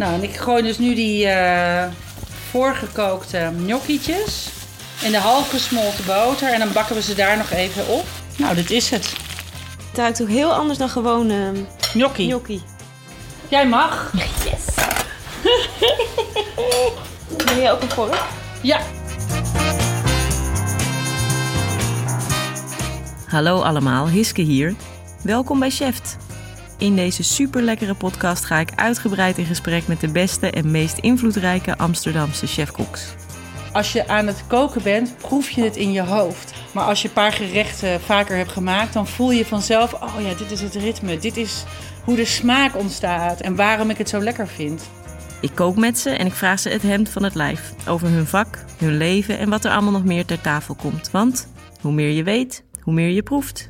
Nou, en ik gooi dus nu die eh, voorgekookte gnocchietjes in de half gesmolten boter. En dan bakken we ze daar nog even op. Nou, dit is het. Het ruikt ook heel anders dan gewoon ehm Gnocchi. gnocchi. Jij mag. Yes! Wil je ook een vork? Ja. Hallo allemaal, Hiske hier. Welkom bij Cheft. In deze super lekkere podcast ga ik uitgebreid in gesprek met de beste en meest invloedrijke Amsterdamse chefkoks. Als je aan het koken bent, proef je het in je hoofd. Maar als je een paar gerechten vaker hebt gemaakt, dan voel je vanzelf: oh ja, dit is het ritme. Dit is hoe de smaak ontstaat en waarom ik het zo lekker vind. Ik kook met ze en ik vraag ze het hemd van het lijf over hun vak, hun leven en wat er allemaal nog meer ter tafel komt. Want hoe meer je weet, hoe meer je proeft.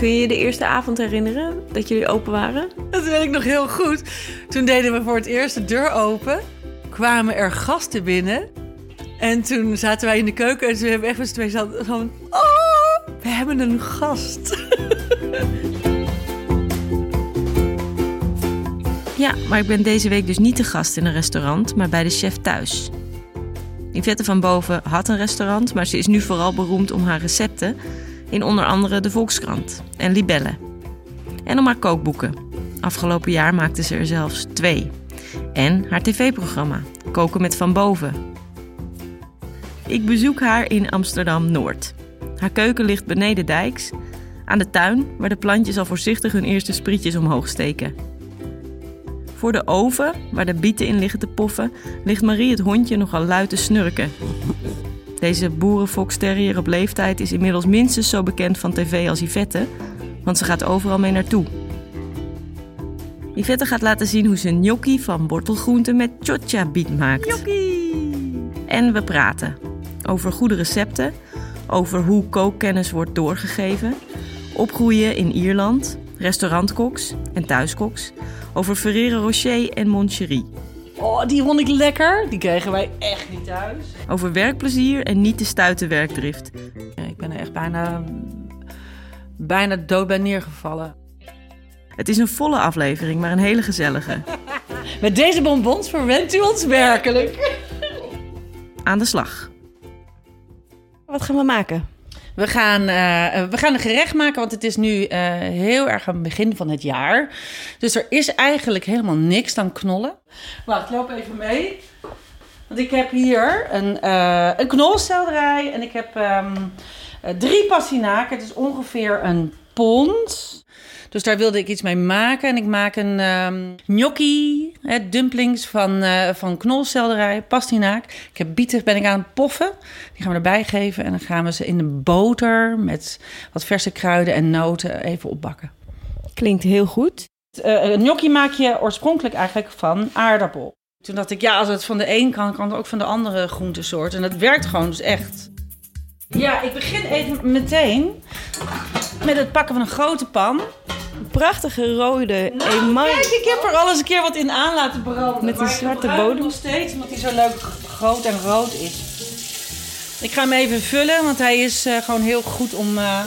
Kun je je de eerste avond herinneren dat jullie open waren? Dat weet ik nog heel goed. Toen deden we voor het eerst de deur open. Kwamen er gasten binnen. En toen zaten wij in de keuken en toen hebben we echt met z'n tweeën van... Oh, we hebben een gast. Ja, maar ik ben deze week dus niet te gast in een restaurant, maar bij de chef thuis. Yvette van Boven had een restaurant, maar ze is nu vooral beroemd om haar recepten in onder andere de Volkskrant en Libelle. En om haar kookboeken. Afgelopen jaar maakte ze er zelfs twee. En haar tv-programma, Koken met Van Boven. Ik bezoek haar in Amsterdam-Noord. Haar keuken ligt beneden dijks, aan de tuin, waar de plantjes al voorzichtig hun eerste sprietjes omhoog steken. Voor de oven, waar de bieten in liggen te poffen, ligt Marie het hondje nogal luid te snurken. Deze boerenfox-terrier op leeftijd is inmiddels minstens zo bekend van tv als Yvette, want ze gaat overal mee naartoe. Yvette gaat laten zien hoe ze gnocchi van wortelgroenten met chocha biet maakt. En we praten over goede recepten, over hoe kookkennis wordt doorgegeven, opgroeien in Ierland, restaurantkoks en thuiskoks, over Ferrero Rocher en Moncherie. Oh, die vond ik lekker. Die kregen wij echt niet thuis. Over werkplezier en niet te stuiten werkdrift. Ja, ik ben er echt bijna, bijna dood bij neergevallen. Het is een volle aflevering, maar een hele gezellige. Met deze bonbons verwent u ons werkelijk. Aan de slag. Wat gaan we maken? We gaan, eh, we gaan een gerecht maken, want het is nu eh, heel erg aan het begin van het jaar. Dus er is eigenlijk helemaal niks dan knollen. Wacht, loop even mee. Want ik heb hier een, eh een knolselderij en ik heb eh, drie pastinaken. Het is ongeveer een pond. Dus daar wilde ik iets mee maken. En ik maak een ehm gnocchi, hè, dumplings van, eh van knolselderij, pastinaak. Ik heb bieten ben ik aan het poffen. Die gaan we erbij geven. En dan gaan we ze in de boter met wat verse kruiden en noten even opbakken. Klinkt heel goed. Een gnocchi maak je oorspronkelijk eigenlijk van aardappel. Toen dacht ik, ja, als het van de een kan, kan het ook van de andere groentesoort. En dat werkt gewoon dus echt. Ja, ik begin even meteen met het pakken van een grote pan. Prachtige rode Nou, emaille. Kijk, ik heb er al eens een keer wat in aan laten branden. Met een zwarte bodem. nog steeds, omdat hij zo leuk groot en rood is. Ik ga hem even vullen, want hij is eh, gewoon heel goed om eh,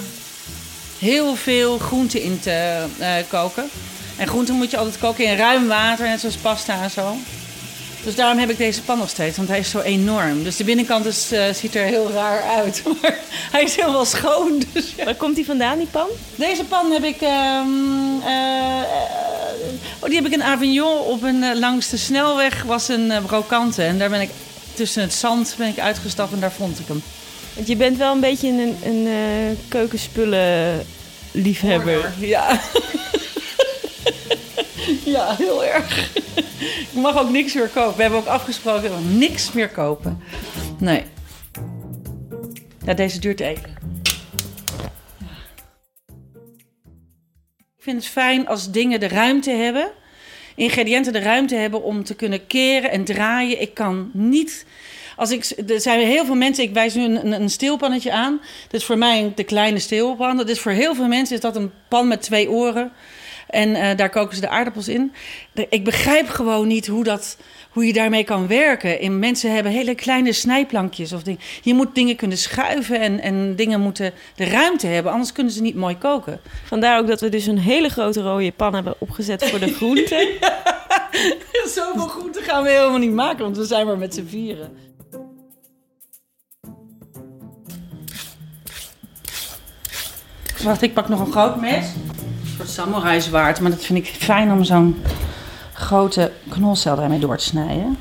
heel veel groenten in te eh, koken. En groenten moet je altijd koken in ruim water, net zoals pasta en zo. Dus daarom heb ik deze pan nog steeds, want hij is zo enorm. Dus de binnenkant is, eh, ziet er heel raar uit, maar hij is helemaal schoon. Dus ja. Waar komt die vandaan, die pan? Deze pan heb ik. ehm, eh, oh, die heb ik in Avignon op een eh, langs de snelweg was een brokante en daar ben ik tussen het zand ben ik uitgestapt en daar vond ik hem. Want je bent wel een beetje een, een keukenspullen liefhebber. Ja. ja, heel erg. Ik mag ook niks meer kopen. We hebben ook afgesproken dat we niks meer kopen. Nee. Ja, deze duurt even. Ik vind het fijn als dingen de ruimte hebben, ingrediënten de ruimte hebben om te kunnen keren en draaien. Ik kan niet. Als ik, er zijn heel veel mensen, ik wijs nu een, een, steelpannetje aan. Dat is voor mij te kleine steelpan. Dat is voor heel veel mensen is dat een pan met twee oren. En eh, daar koken ze de aardappels in. Ik begrijp gewoon niet hoe, dat, hoe je daarmee kan werken. En mensen hebben hele kleine snijplankjes of dingen. Je moet dingen kunnen schuiven en, en dingen moeten de ruimte hebben. Anders kunnen ze niet mooi koken. Vandaar ook dat we dus een hele grote rode pan hebben opgezet voor de groenten. Zoveel groenten gaan we helemaal niet maken, want we zijn maar met z'n vieren. Wacht, ik pak nog een groot mes. Soort samurai zwaard, maar dat vind ik fijn om zo'n grote knolcel daarmee door te snijden.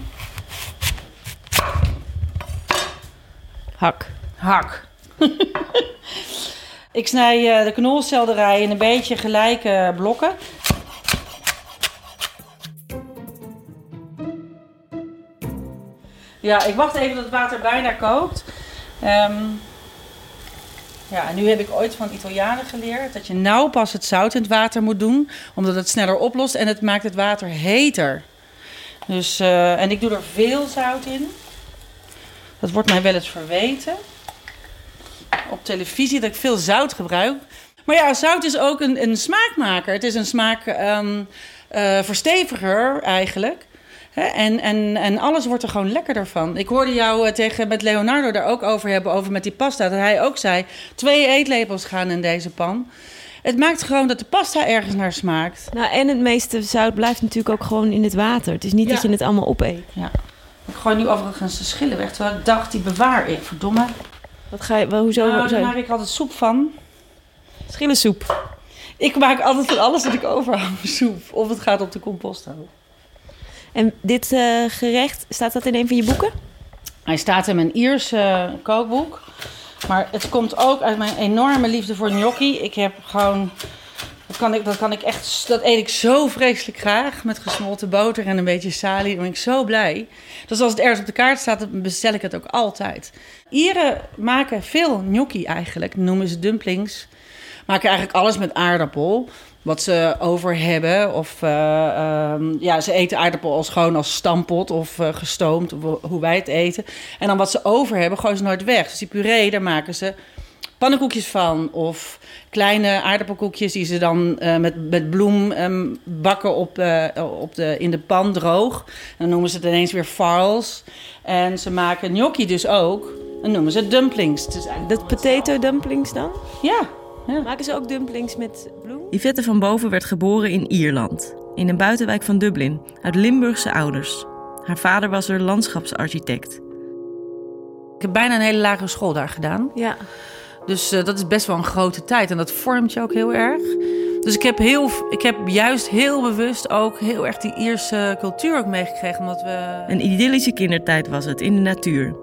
Hak. Hak. ik snij eh, de knolselderij in een beetje gelijke blokken. Ja, ik wacht even tot het water bijna kookt. Ehm, ja, en nu heb ik ooit van Italianen geleerd dat je nou pas het zout in het water moet doen, omdat het sneller oplost en het maakt het water heter. Dus, eh, en ik doe er veel zout in. Dat wordt mij wel eens verweten op televisie dat ik veel zout gebruik. Maar ja, zout is ook een, een smaakmaker. Het is een smaakversteviger eigenlijk. Hè, en, en, en alles wordt er gewoon lekkerder van. Ik hoorde jou eh, tegen, met Leonardo daar ook over hebben, over met die pasta. Dat hij ook zei, twee eetlepels gaan in deze pan. Het maakt gewoon dat de pasta ergens naar smaakt. Nou, en het meeste zout blijft natuurlijk ook gewoon in het water. Het is niet Ja. dat je het allemaal opeet. Ik gooi nu overigens de schillen weg, terwijl ik dacht, die bewaar ik. Verdomme. Wat ga je, wel, hoezo? Nou, daar maak ik altijd soep van. Schillensoep. Ik maak altijd van alles dat ik overhoud soep. Of het gaat op de composthoop. En dit eh, gerecht, staat dat in een van je boeken? Hij staat in mijn Ierse eh, kookboek. Maar het komt ook uit mijn enorme liefde voor gnocchi. Ik heb gewoon... Dat kan ik, dat kan ik echt... Dat eet ik zo vreselijk graag. Met gesmolten boter en een beetje salie. Dan ben ik zo blij. Dus als het ergens op de kaart staat, dan bestel ik het ook altijd. Ieren maken veel gnocchi eigenlijk. Noemen ze dumplings. Maken eigenlijk alles met aardappel. Wat ze over hebben. Of eh, ehm, ja, ze eten aardappel als gewoon als stampot of eh, gestoomd. Of hoe wij het eten. En dan wat ze over hebben, gooien ze nooit weg. Dus die puree, daar maken ze pannenkoekjes van. Of kleine aardappelkoekjes die ze dan eh, met, met bloem ehm, bakken op, op de, in de pan droog. En dan noemen ze het ineens weer farls. En ze maken gnocchi dus ook. Dan noemen ze dumplings. Eigenlijk Dat potato dumplings dan? Ja, Maken ze ook dumplings met? Yvette van Boven werd geboren in Ierland, in een buitenwijk van Dublin, uit Limburgse ouders. Haar vader was er landschapsarchitect. ik heb bijna een hele lagere school daar gedaan. Ja. Dus eh, dat is best wel een grote tijd en dat vormt je ook heel erg. Dus ik heb, heel, ik heb juist heel bewust ook heel erg die Ierse cultuur ook meegekregen. Omdat we... Een idyllische kindertijd was het in de natuur.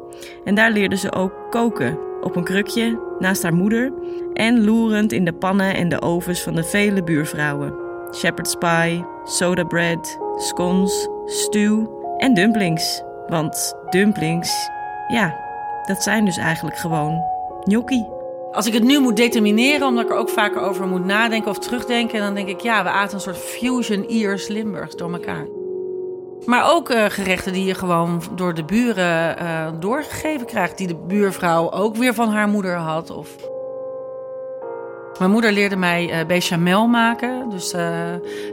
En daar leerde ze ook koken, op een krukje, naast haar moeder. En loerend in de pannen en de ovens van de vele buurvrouwen. Shepherd's pie, soda bread, scones, stew en dumplings. Want dumplings, ja, dat zijn dus eigenlijk gewoon gnocchi. Als ik het nu moet determineren, omdat ik er ook vaker over moet nadenken of terugdenken, dan denk ik, ja, we aten een soort fusion Iers-Limburgs door elkaar. Maar ook eh, gerechten die je gewoon door de buren eh, doorgegeven krijgt, die de buurvrouw ook weer van haar moeder had. Of... Mijn moeder leerde mij eh bechamel maken. Dus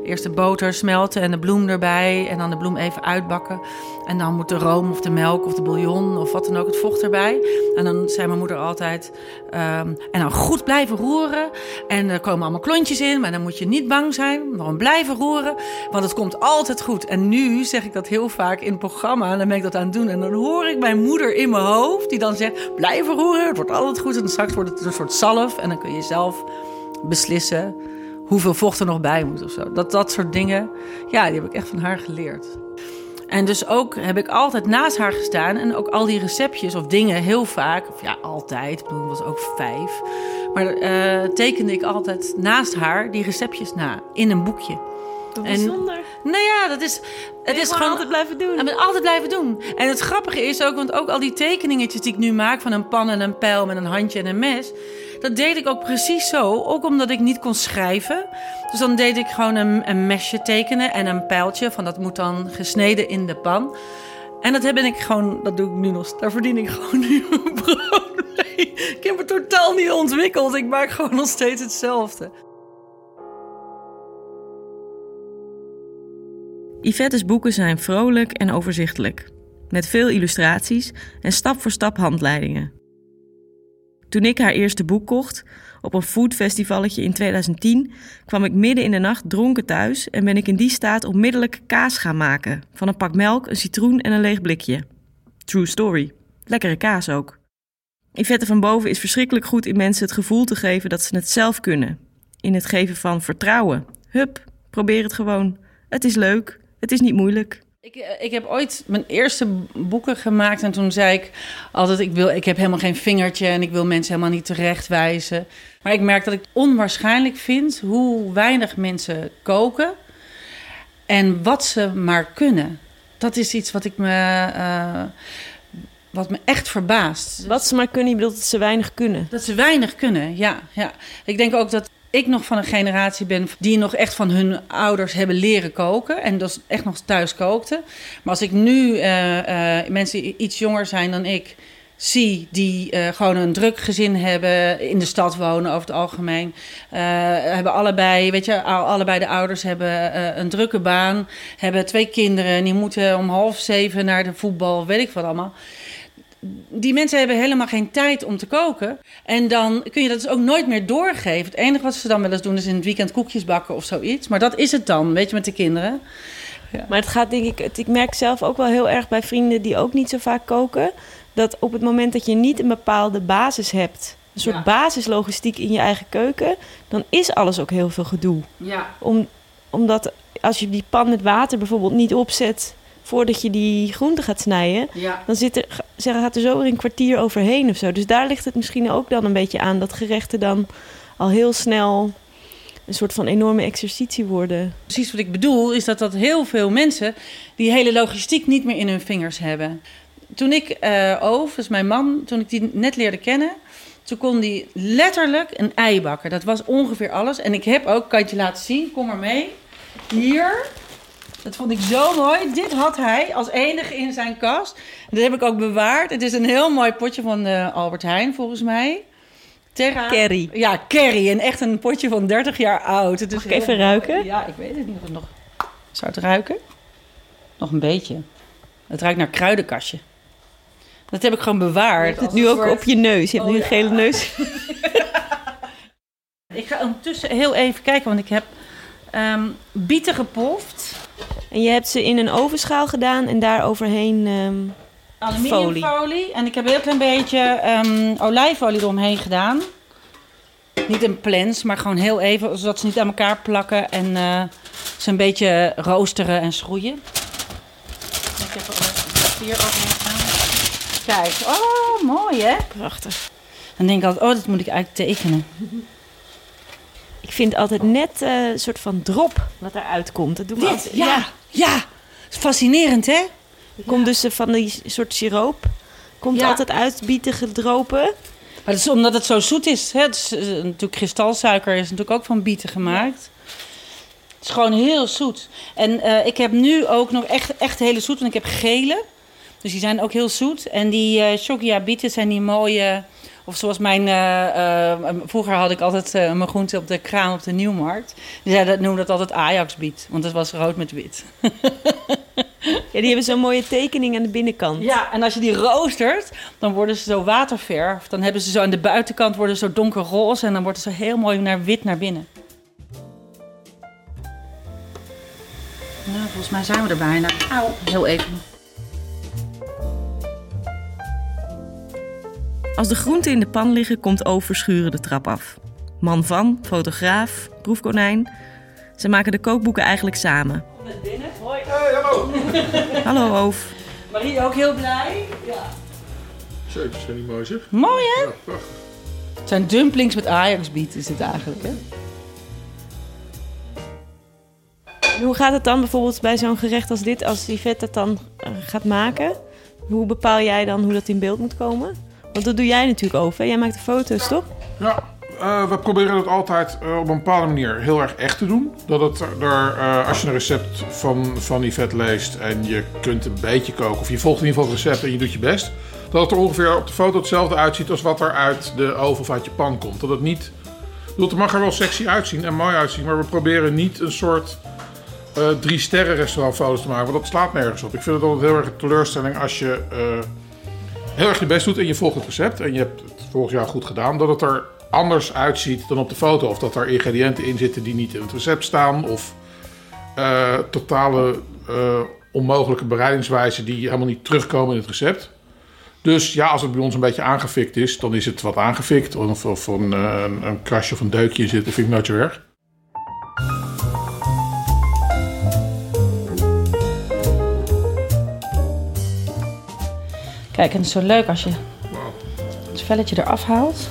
eerst de boter smelten en de bloem erbij. En dan de bloem even uitbakken. En dan moet de room of de melk of de bouillon of wat dan ook, het vocht erbij. En dan zei mijn moeder altijd... ehm, en dan goed blijven roeren. En er komen allemaal klontjes in, maar dan moet je niet bang zijn. Gewoon blijven roeren, want het komt altijd goed. En nu zeg ik dat heel vaak in het programma. En dan ben ik dat aan het doen. En dan hoor ik mijn moeder in mijn hoofd die dan zegt... blijven roeren, het wordt altijd goed. En straks wordt het een soort zalf. En dan kun je zelf beslissen hoeveel vocht er nog bij moet of zo. Dat, dat soort dingen, ja, die heb ik echt van haar geleerd. En dus ook heb ik altijd naast haar gestaan en ook al die receptjes of dingen heel vaak, of ja, altijd, ik bedoel, was ook vijf, maar eh, tekende ik altijd naast haar die receptjes na in een boekje. En- bijzonder. Nou ja, dat is, het is gewoon altijd blijven doen. en altijd blijven doen. En het grappige is ook, want ook al die tekeningetjes die ik nu maak van een pan en een pijl met een handje en een mes, dat deed ik ook precies zo. Ook omdat ik niet kon schrijven. Dus dan deed ik gewoon een, een mesje tekenen en een pijltje van dat moet dan gesneden in de pan. En dat heb ik gewoon, dat doe ik nu nog, daar verdien ik gewoon nu mijn brood mee. Ik heb het totaal niet ontwikkeld. Ik maak gewoon nog steeds hetzelfde. Yvette's boeken zijn vrolijk en overzichtelijk, met veel illustraties en stap voor stap handleidingen. Toen ik haar eerste boek kocht, op een foodfestivalletje in 2010, kwam ik midden in de nacht dronken thuis en ben ik in die staat onmiddellijk kaas gaan maken. Van een pak melk, een citroen en een leeg blikje. True story. Lekkere kaas ook. Yvette van Boven is verschrikkelijk goed in mensen het gevoel te geven dat ze het zelf kunnen. In het geven van vertrouwen. Hup, probeer het gewoon. Het is leuk. Het is niet moeilijk. Ik, eh, ik heb ooit mijn eerste boeken gemaakt en toen zei ik altijd: ik, wil, ik heb helemaal geen vingertje en ik wil mensen helemaal niet terechtwijzen. Maar ik merk dat ik onwaarschijnlijk vind hoe weinig mensen koken en wat ze maar kunnen. Dat is iets wat ik me. Uh, wat me echt verbaast. Wat ze maar kunnen, je bedoelt dat ze weinig kunnen? Dat ze weinig kunnen, ja. ja. Ik denk ook dat ik nog van een generatie ben die nog echt van hun ouders hebben leren koken. En dus echt nog thuis kookten. Maar als ik nu uh, uh, mensen iets jonger zijn dan ik zie die uh, gewoon een druk gezin hebben, in de stad wonen over het algemeen. Hebben allebei, weet je, allebei de ouders hebben een drukke baan, hebben twee kinderen, die moeten om half zeven naar de voetbal, weet ik wat allemaal die mensen hebben helemaal geen tijd om te koken. En dan kun je dat dus ook nooit meer doorgeven. Het enige wat ze dan wel eens doen is in het weekend koekjes bakken of zoiets. Maar dat is het dan, weet je, met de kinderen. Ja. Maar het gaat denk ik, het, ik merk zelf ook wel heel erg bij vrienden die ook niet zo vaak koken. Dat op het moment dat je niet een bepaalde basis hebt, een soort ja. basislogistiek in je eigen keuken, dan is alles ook heel veel gedoe. Ja. Om, omdat als je die pan met water bijvoorbeeld niet opzet voordat je die groente gaat snijden, ja. dan zit er, zeg, gaat er zo weer een kwartier overheen of zo. Dus daar ligt het misschien ook dan een beetje aan dat gerechten dan al heel snel een soort van enorme exercitie worden. Precies wat ik bedoel, is dat dat heel veel mensen die hele logistiek niet meer in hun vingers hebben. Toen ik uh, Oof, dus mijn man, toen ik die net leerde kennen, toen kon die letterlijk een ei bakken. Dat was ongeveer alles. En ik heb ook, kan je laten zien, kom maar mee. Hier, dat vond ik zo mooi. Dit had hij als enige in zijn kast. Dat heb ik ook bewaard. Het is een heel mooi potje van uh, Albert Heijn, volgens mij. Terra. Kerry. Ja, Kerry. En echt een potje van 30 jaar oud. Het is Mag ik even ruiken? Ja, ik weet het niet. Of nog... Zou het ruiken? Nog een beetje. Het ruikt naar kruidenkastje. Dat heb ik gewoon bewaard. Het nu ook op je neus. Je hebt oh, nu een ja. gele neus. ik ga ondertussen heel even kijken, want ik heb um, bieten gepoft. En je hebt ze in een ovenschaal gedaan en daar overheen um, aluminiumfolie. En ik heb een heel klein beetje um, olijfolie eromheen gedaan. Niet een plens, maar gewoon heel even, zodat ze niet aan elkaar plakken en uh, ze een beetje roosteren en schroeien. Ik heb er een papier overheen gedaan. Kijk, oh mooi hè? Prachtig. Dan denk ik altijd, oh dat moet ik eigenlijk tekenen. Ik vind altijd net uh, een soort van drop wat eruit komt. Dat doe Dit, altijd, ja, ja, ja. Fascinerend, hè? Komt dus van die soort siroop. Komt ja. altijd uit, bieten gedropen. Maar dat is omdat het zo zoet is. Hè? Het is uh, natuurlijk kristalsuiker is natuurlijk ook van bieten gemaakt. Ja. Het is gewoon heel zoet. En uh, ik heb nu ook nog echt, echt hele zoet, want ik heb gele. Dus die zijn ook heel zoet. En die uh, Shokia bieten zijn die mooie... Of zoals mijn... Uh, uh, vroeger had ik altijd uh, mijn groente op de kraan op de Nieuwmarkt. Die zei dat, noemde dat altijd Ajax-biet. Want dat was rood met wit. ja, die hebben zo'n mooie tekening aan de binnenkant. Ja, en als je die roostert, dan worden ze zo waterverf. Dan hebben ze zo aan de buitenkant worden ze zo donkerroze. En dan wordt het zo heel mooi naar wit naar binnen. Nou, volgens mij zijn we er bijna. Auw, heel even. Als de groenten in de pan liggen, komt Overschuren de trap af. Man van, fotograaf, proefkonijn. Ze maken de kookboeken eigenlijk samen. Kom net binnen. Hoi. Hey, hallo. hallo, Oof. Marie ook heel blij. Ja. Zo, dat zijn niet mooi zeg. Mooi hè? Ja, prachtig. Het zijn dumplings met Ajax-biet is het eigenlijk hè? En hoe gaat het dan bijvoorbeeld bij zo'n gerecht als dit, als Yvette het dan uh, gaat maken? Hoe bepaal jij dan hoe dat in beeld moet komen? Want dat doe jij natuurlijk over. Jij maakt de foto's, toch? Ja, uh, we proberen het altijd uh, op een bepaalde manier heel erg echt te doen. Dat het er, uh, als je een recept van, van Yvette leest en je kunt een beetje koken, of je volgt in ieder geval het recept en je doet je best, dat het er ongeveer op de foto hetzelfde uitziet als wat er uit de oven of uit je pan komt. Dat het niet. Het mag er wel sexy uitzien en mooi uitzien, maar we proberen niet een soort eh, drie sterren restaurantfoto's te maken. Want dat slaat nergens op. Ik vind het altijd heel erg een teleurstelling als je eh, heel erg je best doet en je volgt het recept. En je hebt het volgens jou goed gedaan. Dat het er anders uitziet dan op de foto. Of dat er ingrediënten in zitten die niet in het recept staan. Of eh, totale eh, onmogelijke bereidingswijzen die helemaal niet terugkomen in het recept. Dus ja, als het bij ons een beetje aangefikt is, dan is het wat aangefikt. Of, of een, eh, een, een krasje of een deukje zit, dat vind ik nooit zo erg. Kijk, en het is zo leuk als je het velletje eraf haalt.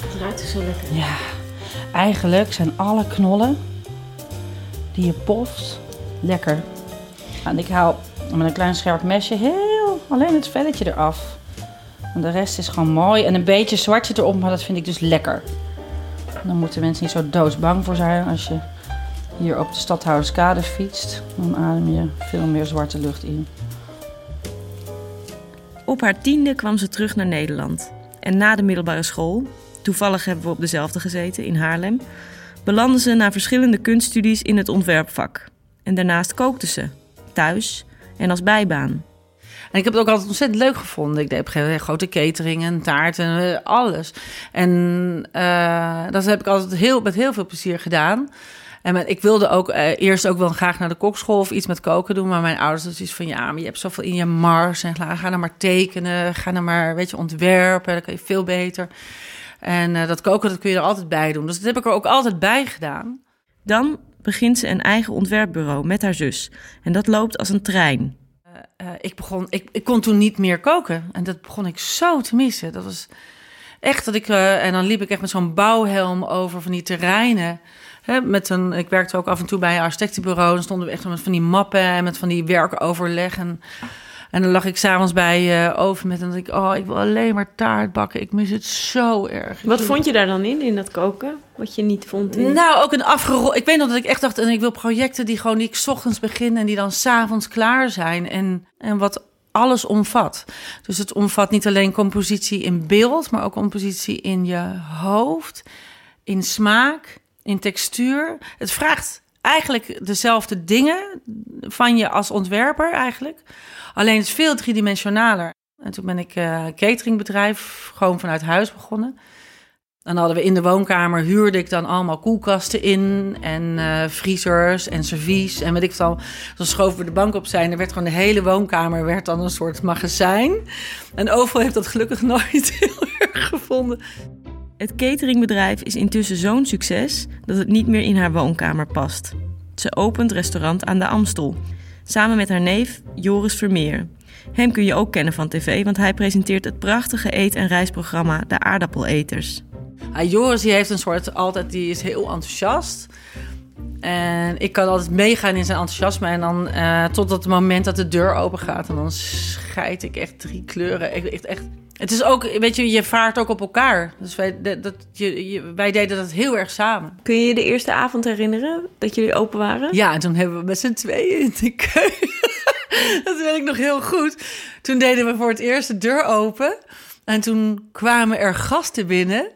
Het ruikt zo lekker. Ja, eigenlijk zijn alle knollen die je poft lekker. En ik haal met een klein scherp mesje heel alleen het velletje eraf. En de rest is gewoon mooi. En een beetje zwartje erop, maar dat vind ik dus lekker. Dan moeten mensen niet zo doodsbang voor zijn als je hier op de Stadhouderskade fietst. Dan adem je veel meer zwarte lucht in. Op haar tiende kwam ze terug naar Nederland. En na de middelbare school, toevallig hebben we op dezelfde gezeten in Haarlem, belandde ze na verschillende kunststudies in het ontwerpvak. En daarnaast kookte ze, thuis en als bijbaan. En ik heb het ook altijd ontzettend leuk gevonden. Ik deed op een grote cateringen, taarten, eh, alles. En eh, dat heb ik altijd heel, met heel veel plezier gedaan. En ik wilde ook eh, eerst ook wel graag naar de kokschool of iets met koken doen. Maar mijn ouders hadden zoiets van, ja, maar je hebt zoveel in je mars. En ga, nou maar tekenen, ga nou maar, weet je, ontwerpen. Dan kan je veel beter. En eh, dat koken, dat kun je er altijd bij doen. Dus dat heb ik er ook altijd bij gedaan. Dan begint ze een eigen ontwerpbureau met haar zus. En dat loopt als een trein. Eh, ik, begon, ik, ik kon toen niet meer koken. En dat begon ik zo te missen. Dat was echt dat ik. en dan liep ik echt met zo'n bouwhelm over van die terreinen. Hè, met een, ik werkte ook af en toe bij een architectenbureau. Dan stonden we echt met van die mappen en met van die werkoverleg. En, en dan lag ik s'avonds bij eh over met en dan dacht ik, oh, ik wil alleen maar taart bakken. Ik mis het zo erg. Wat vond je daar dan in, in dat koken? Wat je niet vond in... Nou, ook een afgerond. Ik weet nog dat ik echt dacht, en ik wil projecten die gewoon die ik 's ochtends begin en die dan s'avonds klaar zijn. En, en wat alles omvat. Dus het omvat niet alleen compositie in beeld, maar ook compositie in je hoofd, in smaak, in textuur. Het vraagt eigenlijk dezelfde dingen van je als ontwerper eigenlijk. Alleen het is veel driedimensionaler. En toen ben ik eh cateringbedrijf gewoon vanuit huis begonnen. Dan hadden we in de woonkamer, huurde ik dan allemaal koelkasten in en eh vriezers en servies en weet ik al. Dan schoven we de bank opzij en er werd gewoon de hele woonkamer werd dan een soort magazijn. En overal heeft dat gelukkig nooit heel erg gevonden. Het cateringbedrijf is intussen zo'n succes dat het niet meer in haar woonkamer past. Ze opent restaurant aan de Amstel. Samen met haar neef Joris Vermeer. Hem kun je ook kennen van tv, want hij presenteert het prachtige eet- en reisprogramma De Aardappeleters. Ja, Joris heeft een soort altijd, die is heel enthousiast. En ik kan altijd meegaan in zijn enthousiasme. En dan eh, tot het moment dat de deur open gaat. En dan scheid ik echt drie kleuren. Echt, echt. Het is ook, weet je, je vaart ook op elkaar. Dus wij, dat, je, je- wij deden dat heel erg samen. Kun je je de eerste avond herinneren dat jullie open waren? Ja, en toen hebben we met z'n tweeën in de keuken. dat weet ik nog heel goed. Toen deden we voor het eerst de deur open. En toen kwamen er gasten binnen.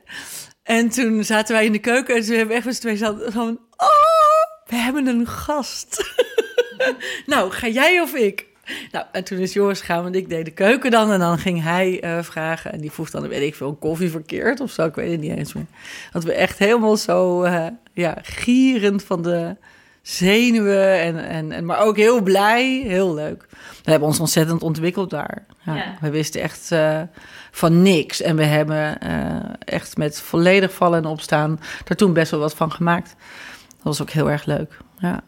En toen zaten wij in de keuken. En toen hebben we echt met z'n tweeën van... Oh, we hebben een gast. nou, ga jij of ik? Nou, en toen is Joris gegaan, want ik deed de keuken dan. En dan ging hij eh, vragen. En die vroeg dan, weet ik veel, koffie verkeerd of zo. Ik weet het niet eens meer. Dat we echt helemaal zo, eh, ja, gierend van de zenuwen. En, en, en, maar ook heel blij, heel leuk. We hebben ons ontzettend ontwikkeld daar. Ja, Ja. We wisten echt eh, van niks. En we hebben echt met volledig vallen en opstaan er toen best wel wat van gemaakt. Dat was ook heel erg leuk. Ja.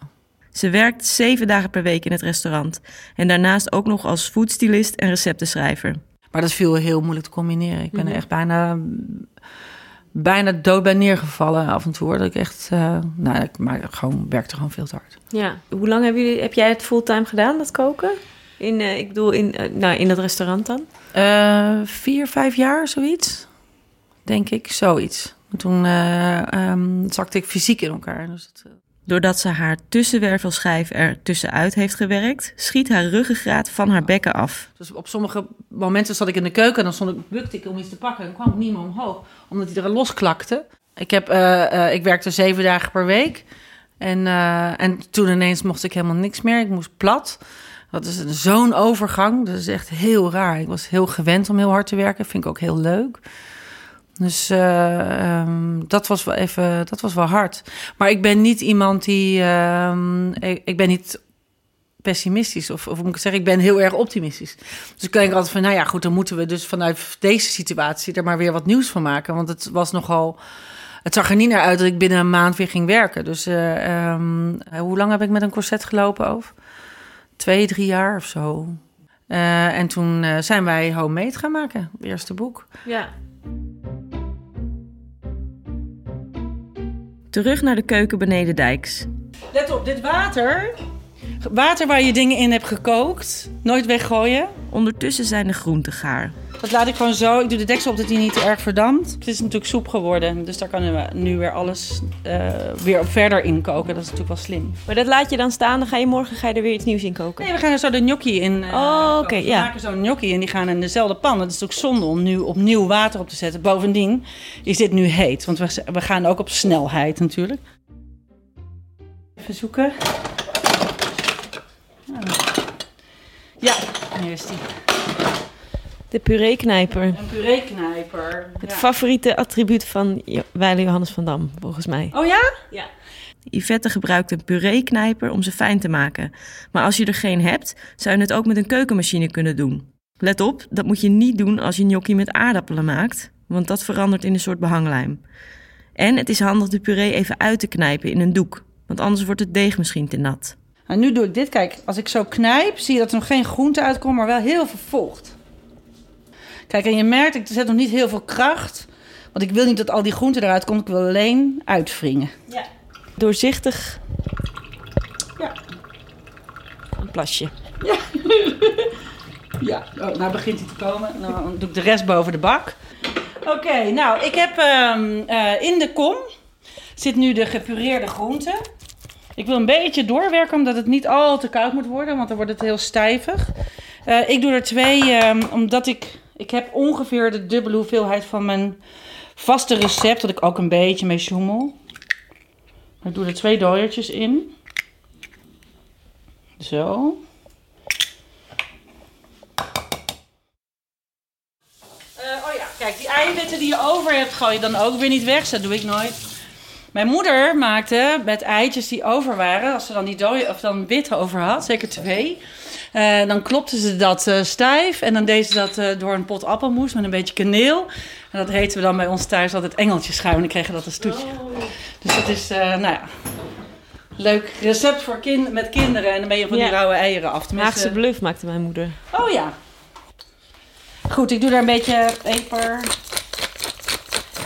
Ze werkt zeven dagen per week in het restaurant. En daarnaast ook nog als foodstylist en receptenschrijver. Maar dat viel heel moeilijk te combineren. Ik ben er echt bijna, bijna dood bij neergevallen af en toe. hoor. Dat ik echt, eh, nou, ik maar gewoon, werkte gewoon veel te hard. Ja. Hoe lang hebben jullie, heb jij het fulltime gedaan, dat koken? In, eh, ik bedoel, in, eh, nou, in dat restaurant dan? Eh, vier, vijf jaar, zoiets. Denk ik, zoiets. Toen eh, ehm, zakte ik fysiek in elkaar. Dus het, Doordat ze haar tussenwervelschijf er tussenuit heeft gewerkt, schiet haar ruggengraat van haar bekken af. Dus op sommige momenten zat ik in de keuken en dan stond ik, bukte ik om iets te pakken en kwam niet meer omhoog, omdat hij er losklakte. Ik, heb, eh, eh, ik werkte zeven dagen per week En, eh, en toen ineens mocht ik helemaal niks meer. Ik moest plat. Dat is zo'n overgang. Dat is echt heel raar. Ik was heel gewend om heel hard te werken. Vind ik ook heel leuk. Dus eh, ehm, dat, was wel even, dat was wel hard. Maar ik ben niet iemand die. ehm, ik, ben niet pessimistisch. Of, of moet ik zeggen, ik ben heel erg optimistisch. Dus ik denk altijd van, nou ja, goed, dan moeten we dus vanuit deze situatie er maar weer wat nieuws van maken. Want het was nogal. Het zag er niet naar uit dat ik binnen een maand weer ging werken. Dus eh, ehm, hoe lang heb ik met een corset gelopen over? Twee, drie jaar of zo. Eh, en toen eh, zijn wij Homemade gaan maken, eerste boek. Ja. Terug naar de keuken beneden dijks. Let op, dit water. Water waar je dingen in hebt gekookt. Nooit weggooien. Ondertussen zijn de groenten gaar. Dat laat ik gewoon zo. Ik doe de deksel op dat die niet te erg verdampt. Het is natuurlijk soep geworden. Dus daar kunnen we nu weer alles eh, weer op verder in koken. Dat is natuurlijk wel slim. Maar dat laat je dan staan, dan ga je morgen ga je er weer iets nieuws in koken. Nee, we gaan er zo de gnocchi in. eh, Oh, oké, we maken zo'n gnocchi en die gaan in dezelfde pan. Dat is natuurlijk zonde om nu opnieuw water op te zetten. Bovendien is dit nu heet. Want we, we gaan ook op snelheid natuurlijk. Even zoeken. Ja, hier is die. De pureeknijper. Een pureeknijper. Het Ja. favoriete attribuut van Weile Johannes van Dam, volgens mij. Oh ja? Yvette gebruikt een pureeknijper om ze fijn te maken. Maar als je er geen hebt, zou je het ook met een keukenmachine kunnen doen. Let op, dat moet je niet doen als je gnocchi met aardappelen maakt, want dat verandert in een soort behanglijm. En het is handig de puree even uit te knijpen in een doek, want anders wordt het deeg misschien te nat. Nou, nu doe ik dit. Kijk, als ik zo knijp, zie je dat er nog geen groente uitkomt, maar wel heel veel vocht. Kijk, en je merkt, ik zet nog niet heel veel kracht. Want ik wil niet dat al die groente eruit komt. Ik wil alleen uitwringen. Doorzichtig. Ja. Een plasje. Ja, oh, nou begint hij te komen. Nou, dan doe ik de rest boven de bak. Oké, nou, ik heb ehm, eh, in de kom zit nu de gepureerde groente. Ik wil een beetje doorwerken, omdat het niet al te koud moet worden, want dan wordt het heel stijvig. Eh, ik doe er twee, ehm, omdat ik... Ik heb ongeveer de dubbele hoeveelheid van mijn vaste recept, dat ik ook een beetje mee. Maar ik doe er twee dooiertjes in. Zo. Eh, oh ja, kijk, die eiwitten die je over hebt, gooi je dan ook weer niet weg. Dat doe ik nooit. Mijn moeder maakte met eitjes die over waren, als ze dan die dode, of dan wit over had, zeker twee. eh, dan klopte ze dat eh, stijf en dan deed ze dat eh, door een pot appelmoes met een beetje kaneel. En dat heten we dan bij ons thuis altijd engeltjeschuim en dan kregen we dat als toetje. Dus dat is, nou ja, leuk recept voor kind, met kinderen. En dan ben je van die Ja. rauwe eieren af. Tenminste- Haagse bluff maakte mijn moeder. Oh ja. Goed, ik doe daar een beetje peper.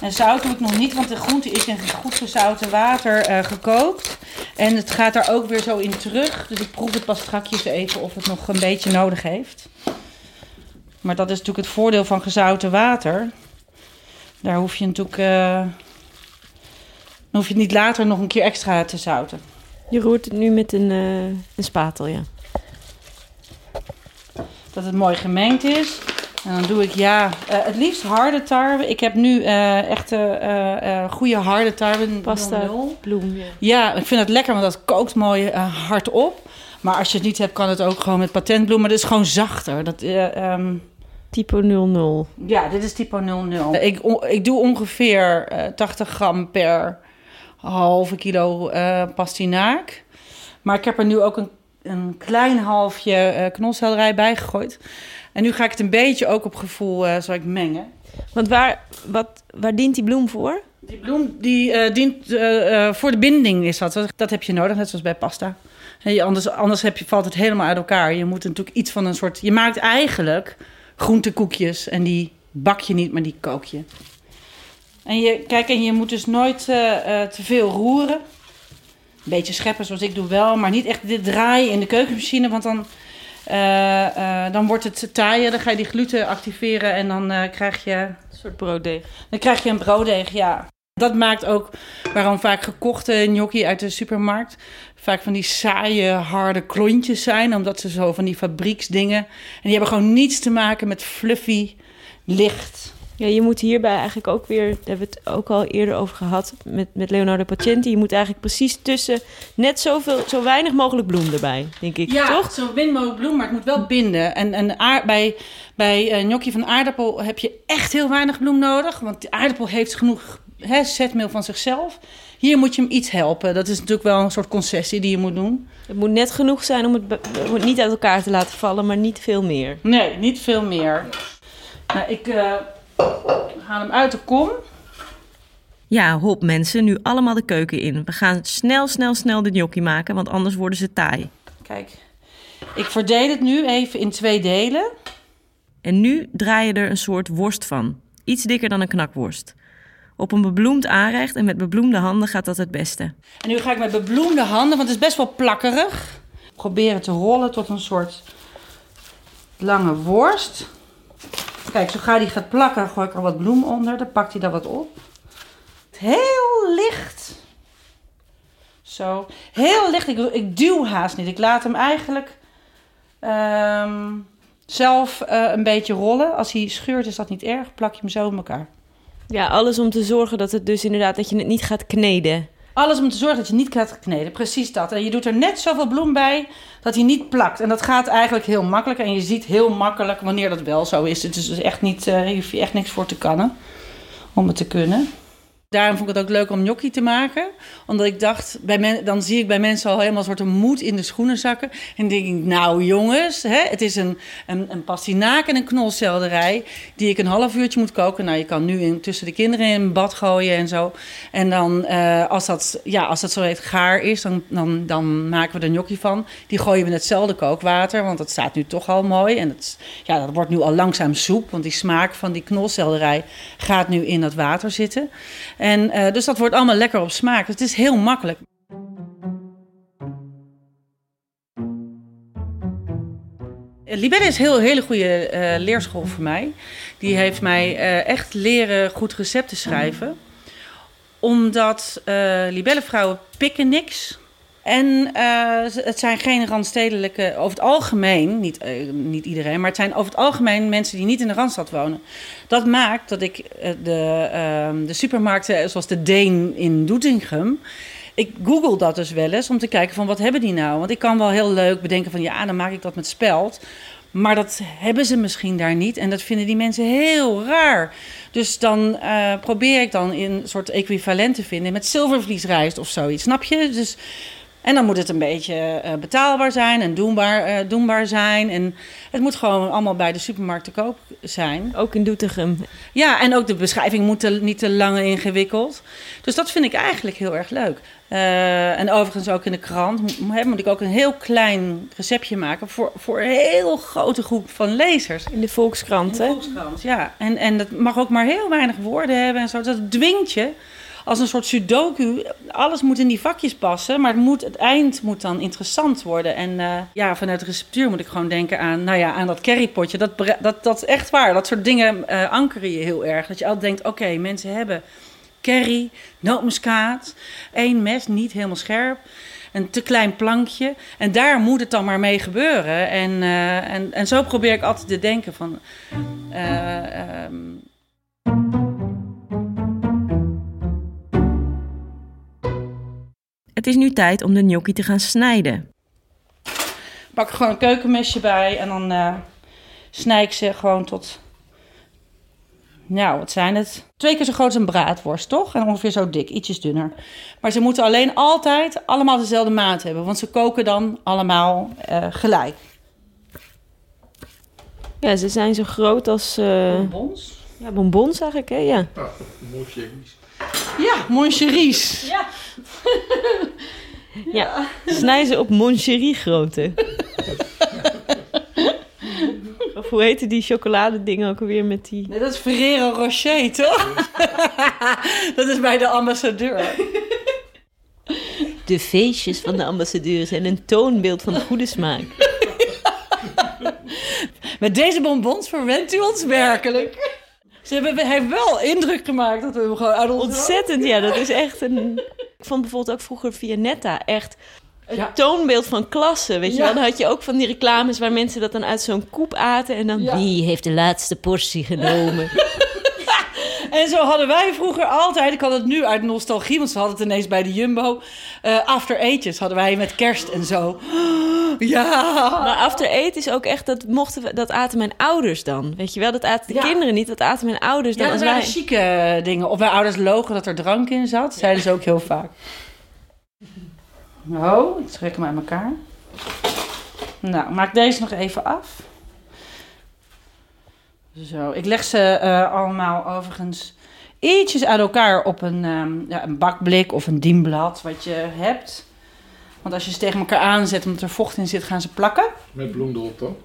En zout doe ik nog niet, want de groente is in goed gezouten water eh, gekookt. En het gaat daar ook weer zo in terug. Dus ik proef het pas strakjes even of het nog een beetje nodig heeft. Maar dat is natuurlijk het voordeel van gezouten water. Daar hoef je natuurlijk... dan hoef je het niet later nog een keer extra te zouten. Je roert het nu met een, eh, een spatel, ja. dat het mooi gemengd is. En dan doe ik ja, eh, het liefst harde tarwe. Ik heb nu eh echt eh, eh, goede harde tarwe. Pasta. 00. Bloem, ja. Ja, ik vind het lekker, want dat kookt mooi hard op. Maar als je het niet hebt, kan het ook gewoon met patentbloem. Maar dat is gewoon zachter. Dat, ehm, Typo 00. ja, dit is typo 00. Ik, ik doe ongeveer eh 80 gram per halve kilo eh pastinaak. Maar ik heb er nu ook een, een klein halfje eh knolselderij bij gegooid. En nu ga ik het een beetje ook op gevoel zal ik mengen. Want waar, wat, waar dient die bloem voor? Die bloem die eh, dient voor de binding is dat. Dat heb je nodig, net zoals bij pasta. Anders anders heb je, valt het helemaal uit elkaar. Je moet natuurlijk iets van een soort... Je maakt eigenlijk groentekoekjes en die bak je niet, maar die kook je. En je, kijk, en je moet dus nooit te veel roeren. Een beetje scheppen zoals ik doe wel, maar niet echt dit draaien in de keukenmachine, want dan, eh, eh, dan wordt het taaien. Dan ga je die gluten activeren en dan eh, krijg je Een soort brooddeeg. dan krijg je een brooddeeg, ja. Dat maakt ook waarom vaak gekochte gnocchi uit de supermarkt vaak van die saaie, harde klontjes zijn. Omdat ze zo van die fabrieksdingen... En die hebben gewoon niets te maken met fluffy, licht Ja, je moet hierbij eigenlijk ook weer, daar hebben we het ook al eerder over gehad met, met Leonardo Pacienti. Je moet eigenlijk precies tussen net zoveel, zo weinig mogelijk bloem erbij, denk ik. Ja, toch? zo min mogelijk bloem, maar het moet wel binden. En, en aard, bij, bij eh gnocchi van aardappel heb je echt heel weinig bloem nodig. Want de aardappel heeft genoeg hè, zetmeel van zichzelf. Hier moet je hem iets helpen. Dat is natuurlijk wel een soort concessie die je moet doen. Het moet net genoeg zijn om het be- om het niet uit elkaar te laten vallen, maar niet veel meer. Nee, niet veel meer. Nou, ik eh, haal hem uit de kom. Ja, hop mensen, nu allemaal de keuken in. We gaan snel, snel, snel de gnocchi maken, want anders worden ze taai. Kijk, ik verdeel het nu even in twee delen. En nu draai je er een soort worst van. Iets dikker dan een knakworst. Op een bebloemd aanrecht en met bebloemde handen gaat dat het beste. En nu ga ik met bebloemde handen, want het is best wel plakkerig, proberen te rollen tot een soort lange worst. Kijk, zo ga die gaat plakken, gooi ik er wat bloem onder, dan pakt hij daar wat op. Heel licht. Zo, heel licht. Ik, ik duw haast niet. Ik laat hem eigenlijk ehm, zelf eh, een beetje rollen. Als hij scheurt is dat niet erg, plak je hem zo in elkaar. Ja, alles om te zorgen dat het dus inderdaad, dat je het niet gaat kneden. Alles om te zorgen dat je niet gaat kneden. Precies dat. En je doet er net zoveel bloem bij dat hij niet plakt. En dat gaat eigenlijk heel makkelijk. En je ziet heel makkelijk wanneer dat wel zo is. Het is dus echt niet, eh hier hoef je echt niks voor te kannen. Om het te kunnen. Daarom vond ik het ook leuk om gnocchi te maken. Omdat ik dacht, bij men, dan zie ik bij mensen al helemaal een soort moed in de schoenen zakken. En denk ik, nou jongens, hè, het is een, een, een pastinaak en een knolselderij... die ik een half uurtje moet koken. Nou, je kan nu in, tussen de kinderen in bad gooien en zo. En dan, eh, als, dat, ja, als dat zo heet gaar is, dan, dan, dan maken we er gnocchi van. Die gooien we in hetzelfde kookwater, want dat staat nu toch al mooi. En dat, ja, dat wordt nu al langzaam soep, want die smaak van die knolselderij gaat nu in dat water zitten. En, eh, dus dat wordt allemaal lekker op smaak. Dus het is heel makkelijk. Libelle is een heel, hele goede eh, leerschool voor mij. Die heeft mij eh, echt leren goed recepten schrijven. Omdat eh libellevrouwen pikken niks. En eh, het zijn geen randstedelijke, over het algemeen, niet, eh, niet iedereen, maar het zijn over het algemeen mensen die niet in de Randstad wonen. Dat maakt dat ik eh, de, ehm, de supermarkten, zoals de Deen in Doetinchem, ik google dat dus wel eens om te kijken van wat hebben die nou? Want ik kan wel heel leuk bedenken van ja, dan maak ik dat met speld. Maar dat hebben ze misschien daar niet. En dat vinden die mensen heel raar. Dus dan probeer ik dan een soort equivalent te vinden met zilvervliesrijst of zoiets. Snap je? Dus, en dan moet het een beetje eh, betaalbaar zijn en doenbaar, eh, doenbaar zijn. En het moet gewoon allemaal bij de supermarkt te koop zijn. Ook in Doetinchem. Ja, en ook de beschrijving moet te- niet te lang en ingewikkeld. Dus dat vind ik eigenlijk heel erg leuk. Eh, en overigens ook in de krant hè, moet ik ook een heel klein receptje maken voor, voor een heel grote groep van lezers. In de Volkskrant, In de Volkskrant, ja. En, en dat mag ook maar heel weinig woorden hebben en zo. Dat dwingt je als een soort sudoku. Alles moet in die vakjes passen, maar het, moet, het eind moet dan interessant worden. En eh, ja, vanuit de receptuur moet ik gewoon denken aan, nou ja, aan dat currypotje. Dat, dat, dat is echt waar. Dat soort dingen eh, ankeren je heel erg. Dat je altijd denkt, oké, mensen hebben curry, nootmuskaat, één mes, niet helemaal scherp. Een te klein plankje. En daar moet het dan maar mee gebeuren. En, eh, en, en zo probeer ik altijd te denken van... ehm, Het is nu tijd om de gnocchi te gaan snijden. pak er gewoon een keukenmesje bij en dan eh snij ik ze gewoon tot... Nou, wat zijn het? Twee keer zo groot als een braadworst, toch? En ongeveer zo dik, ietsjes dunner. Maar ze moeten alleen altijd allemaal dezelfde maat hebben. Want ze koken dan allemaal eh, gelijk. Ja, ze zijn zo groot als eh, Bons? ja, bonbons eigenlijk, hè? Ja. Ah, mooi chemisch. Ja, moncheries. Ja. ja. Snij ze op moncherie grootte. of hoe heette die chocoladedingen ook alweer met die... Nee, dat is Ferrero Rocher, toch? dat is bij de ambassadeur. De feestjes van de ambassadeur zijn een toonbeeld van goede smaak. Met deze bonbons verwendt u ons werkelijk. Ze hebben, hij heeft wel indruk gemaakt dat we hem gewoon uit ons... Ontzettend, ja, dat is echt een... Ik vond bijvoorbeeld ook vroeger Vianetta echt een Ja. toonbeeld van klasse, weet je Ja. wel. Dan had je ook van die reclames waar mensen dat dan uit zo'n koep aten en dan... Wie heeft de laatste portie genomen? En zo hadden wij vroeger altijd, ik had het nu uit nostalgie, want ze hadden het ineens bij de Jumbo. eh after eetjes hadden wij met kerst en zo. Ja. Maar after eat is ook echt, dat, mochten we, dat aten mijn ouders dan. Weet je wel, dat aten de Ja. kinderen niet, dat aten mijn ouders dan Ja, dat als waren wij. chique dingen. Of mijn ouders logen dat er drank in zat. Zeiden ze ook heel vaak. Oh, ik trek hem uit elkaar. Nou, maak deze nog even af. Zo, ik leg ze eh, allemaal overigens ietsjes uit elkaar op een, ehm, ja, een bakblik of een dienblad wat je hebt. Want als je ze tegen elkaar aanzet omdat er vocht in zit, gaan ze plakken. Met bloem erop dan.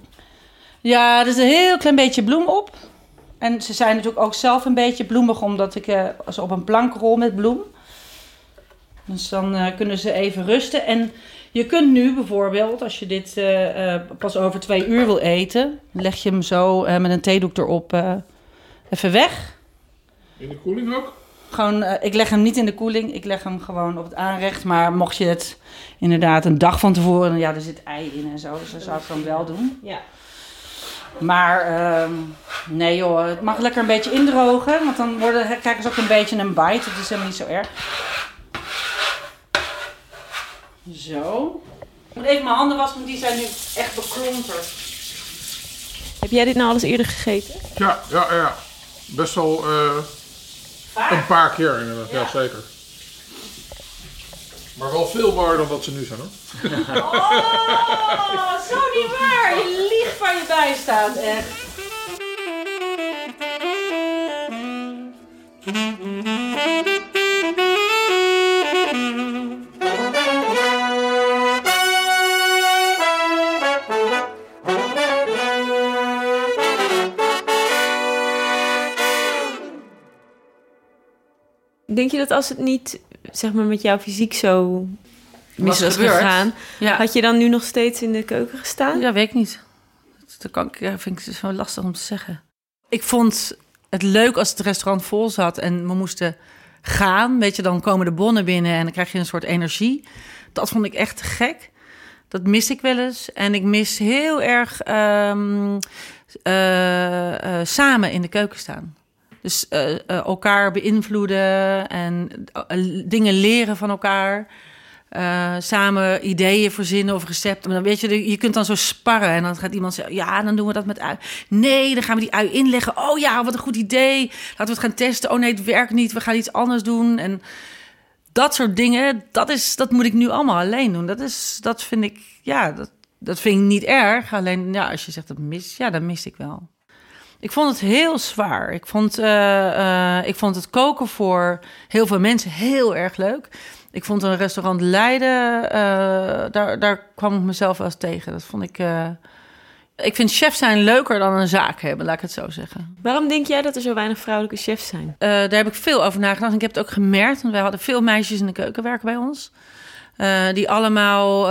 Ja, er is een heel klein beetje bloem op. En ze zijn natuurlijk ook zelf een beetje bloemig, omdat ik eh, ze op een plank rol met bloem. Dus dan eh, kunnen ze even rusten. En je kunt nu bijvoorbeeld, als je dit eh, eh, pas over twee uur wil eten, leg je hem zo eh, met een theedoek erop eh, even weg. In de koeling ook? Gewoon, eh, ik leg hem niet in de koeling, ik leg hem gewoon op het aanrecht. Maar mocht je het inderdaad een dag van tevoren, ja, er zit ei in en zo, dus dat zou ik dan wel doen. Ja. Maar ehm, nee joh, het mag lekker een beetje indrogen. Want dan worden, krijgen ze ook een beetje een bite. Dat is helemaal niet zo erg. Zo. Ik moet even mijn handen wassen, want die zijn nu echt beklonterd. Heb jij dit nou al eens eerder gegeten? Ja, ja, ja. Best wel eh, een paar keer inderdaad. Ja. zeker. Maar wel veel mooier dan dat ze nu zijn hoor. Oh, zo niet waar. Je liegt waar je bij staat, echt. Denk je dat als het niet, zeg maar, met jouw fysiek zo mis was gegaan, Ja. had je dan nu nog steeds in de keuken gestaan? Ja, weet ik niet. Dat kan ik, ja, vind ik zo lastig om te zeggen. Ik vond het leuk als het restaurant vol zat en we moesten gaan. Weet je, dan komen de bonnen binnen en dan krijg je een soort energie. Dat vond ik echt gek. Dat mis ik wel eens. En ik mis heel erg ehm, eh, eh, samen in de keuken staan. Dus eh, eh, elkaar beïnvloeden en eh, dingen leren van elkaar. Samen ideeën verzinnen of recepten. Maar dan weet je, je kunt dan zo sparren. En dan gaat iemand zeggen: Ja, dan doen we dat met ui. Nee, dan gaan we die ui inleggen. Oh ja, wat een goed idee. Laten we het gaan testen. Oh nee, het werkt niet. We gaan iets anders doen. En dat soort dingen, dat, is, dat moet ik nu allemaal alleen doen. Dat, is, dat vind ik, ja, dat, dat vind ik niet erg. Alleen, ja, als je zegt dat mis, ja, dan mis ik wel. Ik vond het heel zwaar. Ik vond, eh, eh, ik vond het koken voor heel veel mensen heel erg leuk. Ik vond een restaurant Leiden, eh, daar, daar kwam ik mezelf wel eens tegen. Dat vond ik. ik vind chef zijn leuker dan een zaak hebben, laat ik het zo zeggen. Waarom denk jij dat er zo weinig vrouwelijke chefs zijn? Daar heb ik veel over nagedacht. En ik heb het ook gemerkt, want wij hadden veel meisjes in de keuken werken bij ons. die allemaal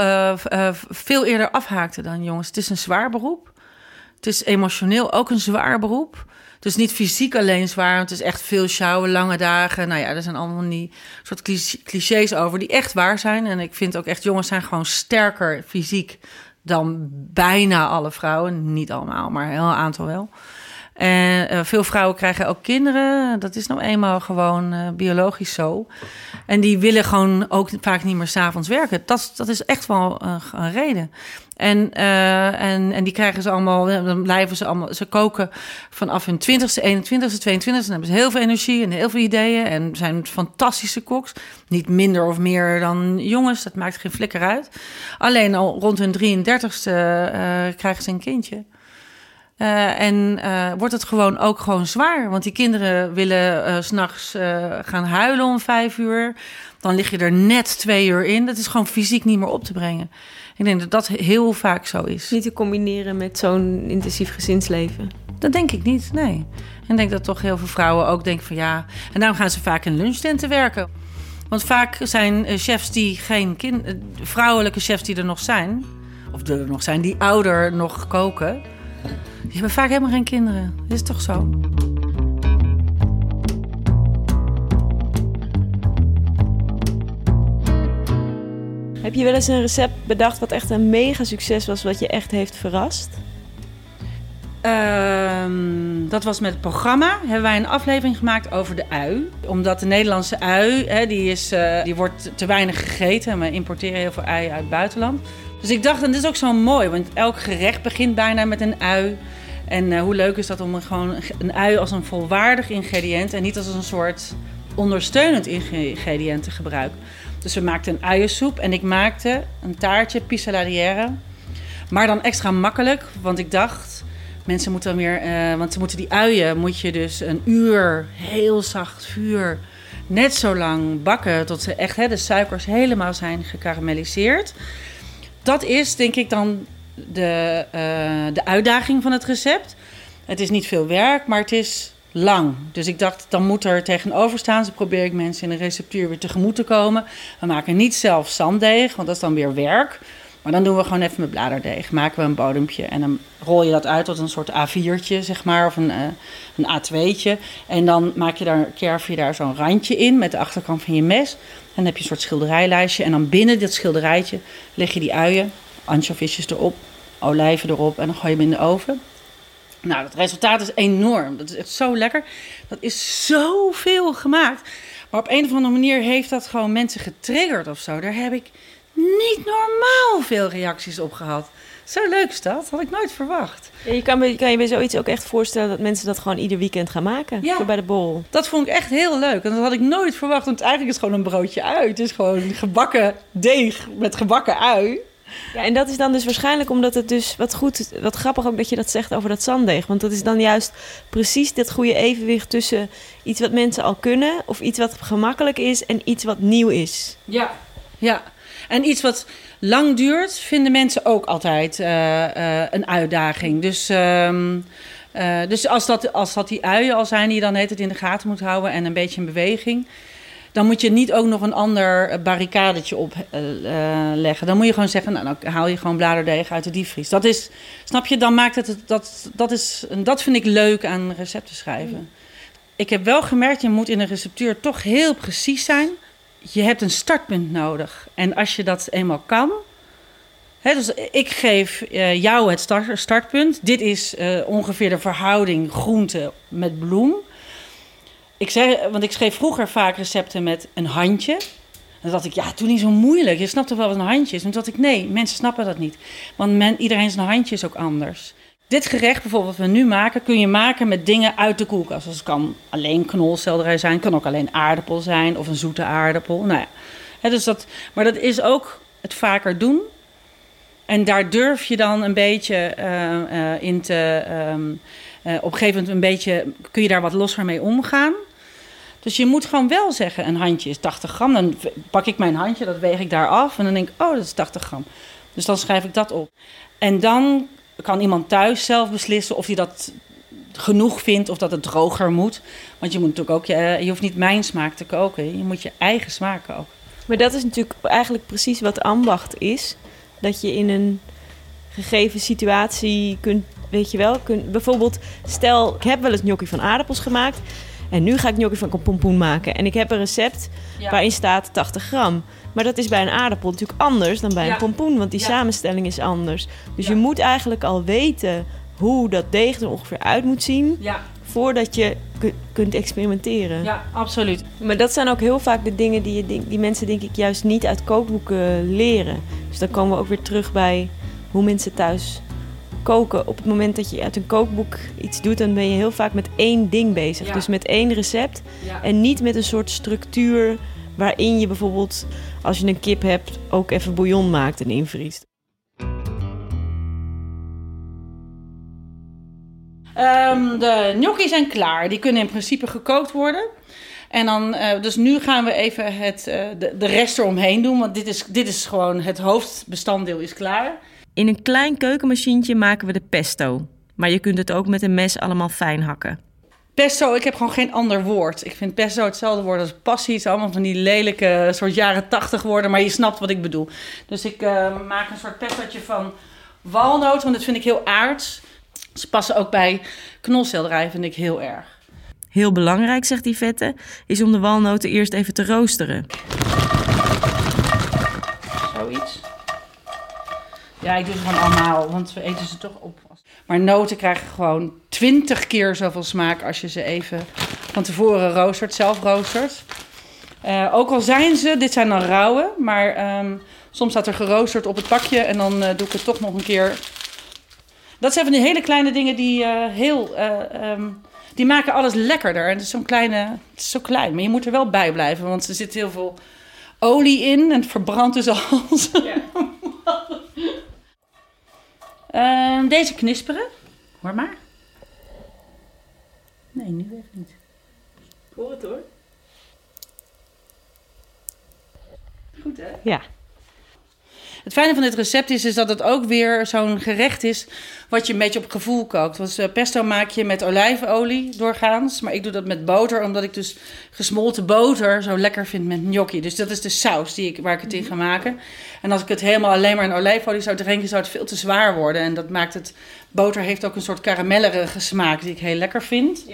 veel eerder afhaakten dan jongens. Het is een zwaar beroep. Het is emotioneel ook een zwaar beroep. Is niet fysiek alleen zwaar. Het is echt veel sjouwen, lange dagen. Nou ja, er zijn allemaal die soort cliché- clichés over die echt waar zijn. En ik vind ook echt, jongens zijn gewoon sterker fysiek dan bijna alle vrouwen. Niet allemaal, maar een heel aantal wel. En eh, veel vrouwen krijgen ook kinderen. Dat is nou eenmaal gewoon eh, biologisch zo. En die willen gewoon ook vaak niet meer s'avonds werken. Dat, dat is echt wel een, reden. En, eh, en, en die krijgen ze allemaal, dan blijven ze allemaal, ze koken vanaf hun 20ste, 21ste, 22ste. Dan hebben ze heel veel energie en heel veel ideeën. En zijn fantastische koks. Niet minder of meer dan jongens, dat maakt geen flikker uit. Alleen al rond hun 33ste eh, krijgen ze een kindje. Eh, en eh, wordt het gewoon ook gewoon zwaar. Want die kinderen willen 's s'nachts eh gaan huilen om vijf uur. Dan lig je er net twee uur in. Dat is gewoon fysiek niet meer op te brengen. Ik denk dat dat heel vaak zo is. Niet te combineren met zo'n intensief gezinsleven. Dat denk ik niet, nee. En ik denk dat toch heel veel vrouwen ook denken van ja... En daarom gaan ze vaak in lunchtenten werken. Want vaak zijn chefs die geen kind... vrouwelijke chefs die er nog zijn... of er nog zijn, die ouder nog koken... die hebben vaak helemaal geen kinderen. Dat is toch zo? Heb je wel eens een recept bedacht wat echt een mega succes was, wat je echt heeft verrast? Ehm, dat was met het programma. Hebben wij een aflevering gemaakt over de ui. Omdat de Nederlandse ui, hè, die, is, eh, die wordt te weinig gegeten. En we importeren heel veel ui uit het buitenland. Dus ik dacht, en dit is ook zo mooi. Want elk gerecht begint bijna met een ui. En eh, hoe leuk is dat om gewoon een ui als een volwaardig ingrediënt... en niet als een soort ondersteunend ingrediënt te gebruiken. Dus we maakten een uiensoep en ik maakte een taartje pissaladière. Maar dan extra makkelijk, want ik dacht... Mensen moeten dan weer, eh, want ze moeten die uien, moet je dus een uur heel zacht vuur, net zo lang bakken tot ze echt hè, de suikers helemaal zijn gekarameliseerd. Dat is denk ik dan de, uh, de uitdaging van het recept. Het is niet veel werk, maar het is lang. Dus ik dacht, dan moet er tegenover staan. Zo probeer ik mensen in de receptuur weer tegemoet te komen. We maken niet zelf zanddeeg, want dat is dan weer werk. Maar dan doen we gewoon even met bladerdeeg. Maken we een bodempje en dan rol je dat uit tot een soort A4'tje, zeg maar, of een, uh, een A2'tje. En dan maak je daar, kerf je daar zo'n randje in met de achterkant van je mes. Dan heb je een soort schilderijlijstje. En dan binnen dit schilderijtje leg je die uien, anchovisjes erop, olijven erop en dan gooi je hem in de oven. Nou, het resultaat is enorm. Dat is echt zo lekker. Dat is zoveel gemaakt. Maar op een of andere manier heeft dat gewoon mensen getriggerd of zo. Daar heb ik niet normaal veel reacties op gehad. Zo leuk is dat. Had ik nooit verwacht. Ja, je kan, kan je bij zoiets ook echt voorstellen dat mensen dat gewoon ieder weekend gaan maken? Ja. bij de bol. Dat vond ik echt heel leuk. En dat had ik nooit verwacht. Want eigenlijk is het gewoon een broodje ui. Het is gewoon gebakken deeg met gebakken ui. Ja, en dat is dan dus waarschijnlijk omdat het dus wat goed, wat grappig ook dat je dat zegt over dat zanddeeg. Want dat is dan juist precies dit goede evenwicht tussen iets wat mensen al kunnen, of iets wat gemakkelijk is, en iets wat nieuw is. Ja, ja. En iets wat lang duurt, vinden mensen ook altijd uh, uh, een uitdaging. Dus. Uh, dus als dat, als dat die uien al zijn die je dan het in de gaten moet houden en een beetje in beweging, dan moet je niet ook nog een ander barricadetje opleggen. Dan moet je gewoon zeggen, nou, dan haal je gewoon bladerdeeg uit de diepvries. Dat is, snap je, dan maakt het, dat, dat, is, dat vind ik leuk aan recepten schrijven. Ik heb wel gemerkt, je moet in een receptuur toch heel precies zijn. Je hebt een startpunt nodig. En als je dat eenmaal kan... Dus ik geef uh, jou het start, startpunt. Dit is uh, ongeveer de verhouding groente met bloem. Ik zeg, want ik schreef vroeger vaak recepten met een handje. En dan dacht ik, ja, doe niet zo moeilijk. Je snapt toch wel wat een handje is? En toen dacht ik, nee, mensen snappen dat niet. Want men, iedereen zijn handje is ook anders. Dit gerecht bijvoorbeeld wat we nu maken, kun je maken met dingen uit de koelkast. Dus het kan alleen knolselderij zijn, kan ook alleen aardappel zijn of een zoete aardappel. Nou ja, dus dat, maar dat is ook het vaker doen. En daar durf je dan een beetje uh, uh, in te. Um, uh, op een gegeven moment een beetje kun je daar wat losser mee omgaan. Dus je moet gewoon wel zeggen: een handje is 80 gram. Dan pak ik mijn handje, dat weeg ik daar af. En dan denk ik: oh, dat is 80 gram. Dus dan schrijf ik dat op. En dan kan iemand thuis zelf beslissen of hij dat genoeg vindt of dat het droger moet. Want je moet natuurlijk ook, je, je hoeft niet mijn smaak te koken, je moet je eigen smaak koken. Maar dat is natuurlijk eigenlijk precies wat ambacht is. Dat je in een gegeven situatie kunt, weet je wel, kunt, bijvoorbeeld, stel, ik heb wel eens gnocchi van aardappels gemaakt. En nu ga ik gnocchi van pompoen maken. En ik heb een recept ja. waarin staat 80 gram. Maar dat is bij een aardappel natuurlijk anders dan bij ja. een pompoen, want die ja. samenstelling is anders. Dus je moet eigenlijk al weten hoe dat deeg er ongeveer uit moet zien. Voordat je kunt experimenteren. Ja, absoluut. Maar dat zijn ook heel vaak de dingen die, je, die mensen, denk ik, juist niet uit kookboeken leren. Dus dan komen we ook weer terug bij hoe mensen thuis koken. Op het moment dat je uit een kookboek iets doet, dan ben je heel vaak met één ding bezig. Ja. Dus met één recept. Ja. En niet met een soort structuur waarin je bijvoorbeeld, als je een kip hebt, ook even bouillon maakt en invriest. Um, de gnocchi zijn klaar. Die kunnen in principe gekookt worden. En dan, uh, dus nu gaan we even het, uh, de, de rest eromheen doen. Want dit is, dit is gewoon het hoofdbestanddeel is klaar. In een klein keukenmachientje maken we de pesto. Maar je kunt het ook met een mes allemaal fijn hakken. Pesto, ik heb gewoon geen ander woord. Ik vind pesto hetzelfde woord als passie. Het is allemaal van die lelijke soort jaren tachtig woorden, maar je snapt wat ik bedoel. Dus ik uh, maak een soort pestootje van walnoot, want dat vind ik heel aards. Ze passen ook bij knolselderij, vind ik heel erg. Heel belangrijk, zegt Yvette, is om de walnoten eerst even te roosteren. Zoiets. Ja, ik doe ze gewoon allemaal, want we eten ze toch op. Maar noten krijgen gewoon twintig keer zoveel smaak als je ze even van tevoren roostert, zelf roostert. Eh, ook al zijn ze, dit zijn dan rauwe, maar ehm, soms staat er geroosterd op het pakje en dan eh, doe ik het toch nog een keer. Dat zijn van die hele kleine dingen die eh, heel, eh, ehm, die maken alles lekkerder. En het is zo'n kleine, het is zo klein, maar je moet er wel bij blijven, want er zit heel veel olie in en het verbrandt dus alles. Ehm, deze knisperen, hoor maar. Nee, nu even niet. Hoor het hoor. Goed hè? Ja. Het fijne van dit recept is, is dat het ook weer zo'n gerecht is wat je een beetje op gevoel kookt. Dus eh, pesto maak je met olijfolie doorgaans. Maar ik doe dat met boter, omdat ik dus gesmolten boter zo lekker vind met gnocchi. Dus dat is de saus die ik, waar ik het in ga maken. En als ik het helemaal alleen maar in olijfolie zou drinken, zou het veel te zwaar worden. En dat maakt het... Boter heeft ook een soort karamellerige smaak die ik heel lekker vind.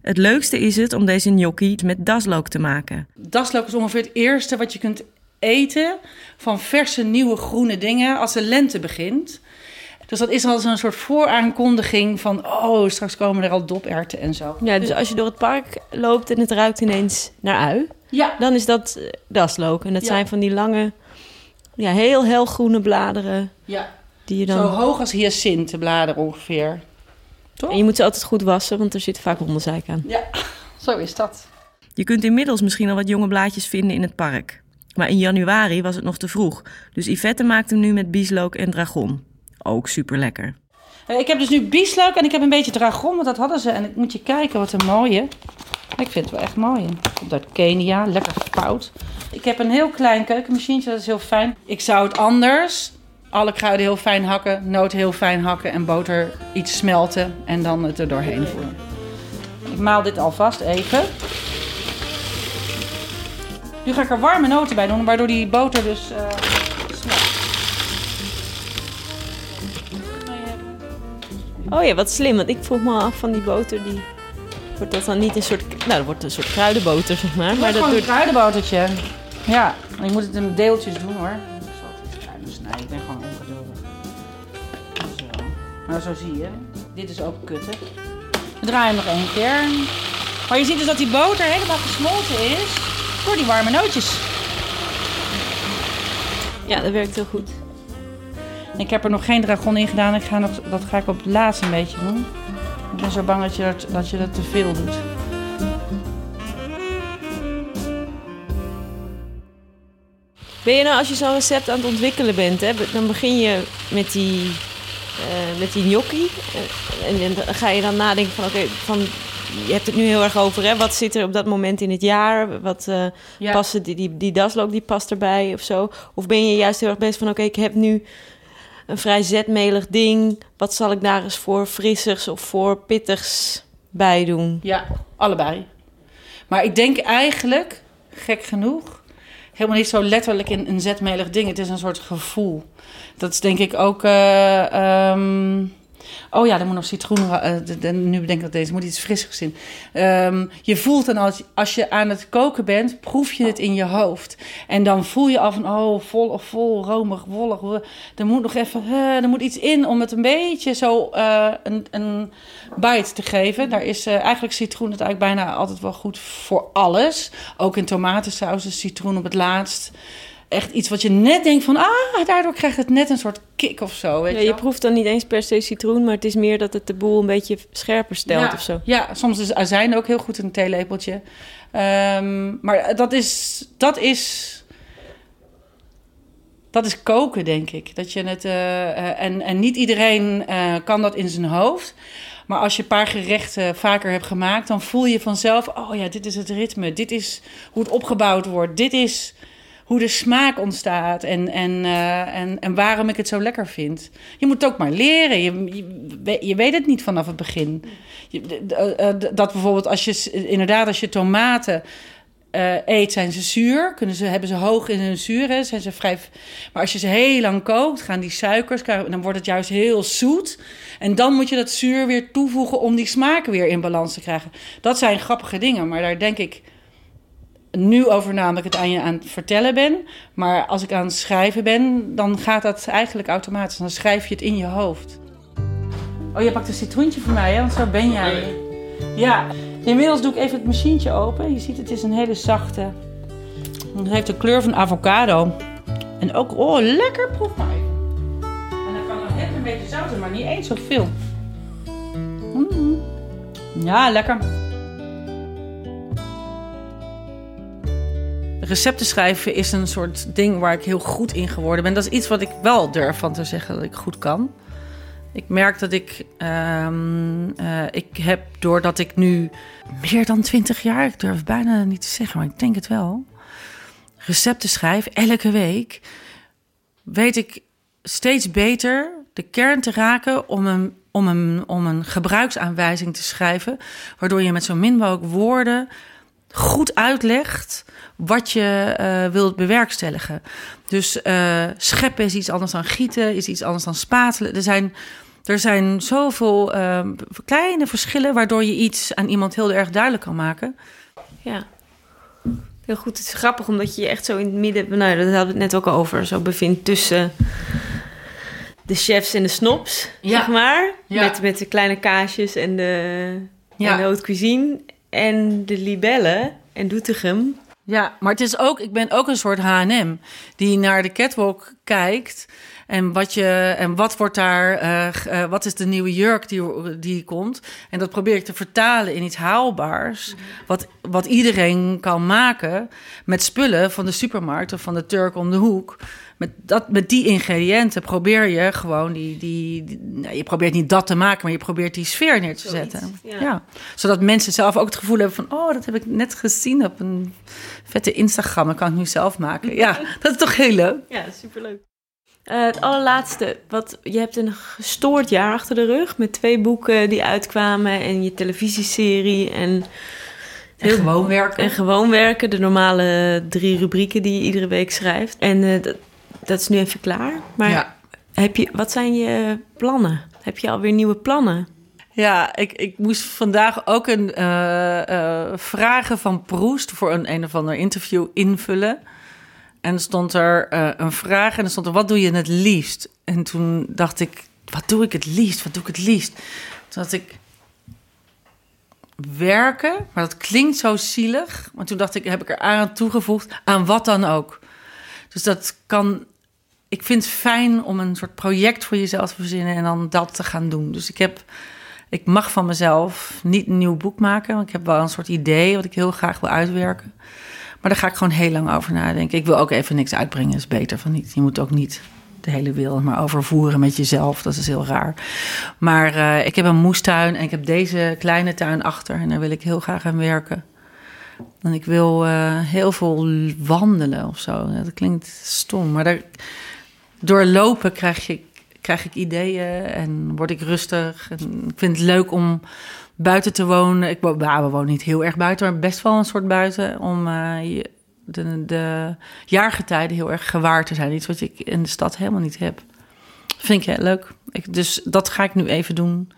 Het leukste is het om deze gnocchi met daslook te maken. Daslook is ongeveer het eerste wat je kunt eten van verse, nieuwe, groene dingen als de lente begint. Dus dat is al zo'n soort vooraankondiging van... oh, straks komen er al doperwten en zo. Ja, dus als je door het park loopt en het ruikt ineens naar ui, Ja, dan is dat eh, daslook. En dat Ja. zijn van die lange, ja, heel helgroene bladeren ja. die je zo dan... hoog als hyacintenbladeren ongeveer. Toch? En je moet ze altijd goed wassen, want er zit vaak onderzeik aan. Ja, zo is dat. Je kunt inmiddels misschien al wat jonge blaadjes vinden in het park. Maar in januari was het nog te vroeg. Dus Yvette maakt hem nu met bieslook en dragon. Ook super lekker. Eh, Ik heb dus nu bieslook en ik heb een beetje dragon, want dat hadden ze. En ik moet je kijken, wat een mooie. Ik vind het wel echt mooi. Komt uit Kenia, lekker fout. Ik heb een heel klein keukenmachientje, dat is heel fijn. Ik zou het anders, alle kruiden heel fijn hakken, noten heel fijn hakken en boter iets smelten en dan het er doorheen voeren. Ik maal dit alvast even. Nu ga ik er warme noten bij doen, waardoor die boter dus eh smelt. Oh ja, wat slim. Want ik vroeg me af van die boter, die... Wordt dat dan niet een soort... Nou, dat wordt een soort kruidenboter, zeg maar. Maar Maar dat gewoon een doet... kruidenbotertje. Ja, je moet het in deeltjes doen hoor. Ik zal het iets kleiner snijden. Ik ben gewoon ongeduldig. Zo. Nou, zo zie je. Dit is ook kutten. We draaien hem nog één keer. Maar je ziet dus dat die boter helemaal gesmolten is door die warme nootjes. Ja, dat werkt heel goed. Ik heb er nog geen dragon in gedaan. Ik ga nog, dat ga ik op het laatst een beetje doen. Ik ben zo bang dat je dat, dat, je dat te veel doet. Ben je nou, als je zo'n recept aan het ontwikkelen bent, hè, dan begin je met die, eh, met die gnocchi. Eh, en, en dan ga je dan nadenken van, oké, van, je hebt het nu heel erg over, hè, wat zit er op dat moment in het jaar? Wat eh Ja. passen die, die, die daslook, die past erbij of zo? Of ben je juist heel erg bezig van, oké, ik heb nu een vrij zetmelig ding. Wat zal ik daar eens voor frissigs of voor pittigs bij doen? Ja, allebei. Maar ik denk eigenlijk, gek genoeg, helemaal niet zo letterlijk in een zetmelig ding. Het is een soort gevoel. Dat is denk ik ook. eh, ehm, oh ja, er moet nog citroen. eh, nu bedenk ik dat deze moet iets frissigs in. Ehm, je voelt dan als, als je aan het koken bent, proef je het in je hoofd. En dan voel je al van, oh, vol, vol, romig, wollig. wo- Er moet nog even, eh, er moet iets in om het een beetje zo eh, een, een bite te geven. Daar is eigenlijk citroen het eigenlijk bijna altijd wel goed voor alles. Ook in tomatensaus is citroen op het laatst. Echt iets wat je net denkt van, ah, daardoor krijgt het net een soort kick of zo. Weet Ja, je proeft dan niet eens per se citroen, maar het is meer dat het de boel een beetje scherper stelt ja, of zo. Ja, soms is azijn ook heel goed een theelepeltje. Ehm, maar dat is, dat is. Dat is koken, denk ik. Dat je het, eh, eh, en, en niet iedereen eh, kan dat in zijn hoofd. Maar als je een paar gerechten vaker hebt gemaakt, dan voel je vanzelf: oh ja, dit is het ritme. Dit is hoe het opgebouwd wordt. Dit is hoe de smaak ontstaat en, en, eh, en, en waarom ik het zo lekker vind. Je moet het ook maar leren. Je, je, we- je weet het niet vanaf het begin. Je, eh, d- dat bijvoorbeeld als je inderdaad als je tomaten eh, eet, zijn ze zuur. Kunnen ze, hebben ze hoog in hun zuur. Hè? Zijn ze vrij, maar als je ze heel lang kookt, gaan die suikers, dan wordt het juist heel zoet. En dan moet je dat zuur weer toevoegen om die smaken weer in balans te krijgen. Dat zijn grappige dingen, maar daar denk ik nu over na omdat ik het aan je aan het vertellen ben. Maar als ik aan het schrijven ben, dan gaat dat eigenlijk automatisch. Dan schrijf je het in je hoofd. Oh, je pakt een citroentje voor mij, hè? Want zo ben jij. Ja. Inmiddels doe ik even het machientje open. Je ziet, het is een hele zachte. Het heeft de kleur van avocado. En ook, oh, lekker, proef maar even. En dan kan er net een beetje zout maar niet eens zoveel. Mm. Ja, lekker. Recepten schrijven is een soort ding waar ik heel goed in geworden ben. Dat is iets wat ik wel durf van te zeggen dat ik goed kan. Ik merk dat ik, ehm, eh, ik heb doordat ik nu meer dan twintig jaar, ik durf bijna niet te zeggen, maar ik denk het wel, recepten schrijf elke week, weet ik steeds beter de kern te raken om een, om een, om een gebruiksaanwijzing te schrijven, waardoor je met zo min mogelijk woorden goed uitlegt wat je uh, wilt bewerkstelligen. Dus uh, scheppen is iets anders dan gieten, is iets anders dan spatelen. Er zijn, er zijn zoveel uh, kleine verschillen waardoor je iets aan iemand heel erg duidelijk kan maken. Ja. Heel goed. Het is grappig omdat je je echt zo in het midden, nou, dat hadden we het net ook al over, zo bevindt tussen de chefs en de snobs, Ja. zeg maar. Ja. Met, met de kleine kaasjes en de, Ja. en de haute cuisine. En de libellen en Doetinchem. Ja, maar het is ook, ik ben ook een soort H&M die naar de catwalk kijkt en wat je en wat wordt daar, eh, eh, wat is de nieuwe jurk die, die komt en dat probeer ik te vertalen in iets haalbaars, wat, wat iedereen kan maken met spullen van de supermarkt of van de Turk om de hoek. Met, dat, met die ingrediënten probeer je gewoon die, die, die- nou, je probeert niet dat te maken, maar je probeert die sfeer neer te Zoiets, zetten. ja. ja, zodat mensen zelf ook het gevoel hebben van, oh, dat heb ik net gezien op een vette Instagram. Dat kan ik nu zelf maken. Ja, dat is toch heel leuk. Ja, superleuk. Eh, het allerlaatste, wat, je hebt een gestoord jaar achter de rug met twee boeken die uitkwamen en je televisieserie en, En gewoon werken. en gewoon werken, de normale drie rubrieken die je iedere week schrijft. En eh, dat, dat is nu even klaar. Maar ja. heb je, wat zijn je plannen? Heb je alweer nieuwe plannen? Ja, ik, ik moest vandaag ook een eh, vragen van Proest voor een een of ander interview invullen. En stond er eh, een vraag en er stond er, wat doe je het liefst? En toen dacht ik, wat doe ik het liefst? Wat doe ik het liefst? Toen dacht ik, werken, maar dat klinkt zo zielig. Maar toen dacht ik, heb ik er aan toegevoegd, aan wat dan ook. Dus dat kan, ik vind het fijn om een soort project voor jezelf te verzinnen en dan dat te gaan doen. Dus ik heb, ik mag van mezelf niet een nieuw boek maken, want ik heb wel een soort idee wat ik heel graag wil uitwerken. Maar daar ga ik gewoon heel lang over nadenken. Ik wil ook even niks uitbrengen, is beter van niet. Je moet ook niet de hele wereld maar overvoeren met jezelf. Dat is heel raar. Maar eh, ik heb een moestuin en ik heb deze kleine tuin achter. En daar wil ik heel graag aan werken. En ik wil eh, heel veel wandelen of zo. Dat klinkt stom, maar door lopen krijg, je, krijg ik ideeën en word ik rustig. En ik vind het leuk om buiten te wonen. Ik, nou, we wonen niet heel erg buiten, maar best wel een soort buiten. Om eh, de, de jaargetijden heel erg gewaar te zijn. Iets wat ik in de stad helemaal niet heb. Vind ik heel leuk. Ik, dus dat ga ik nu even doen.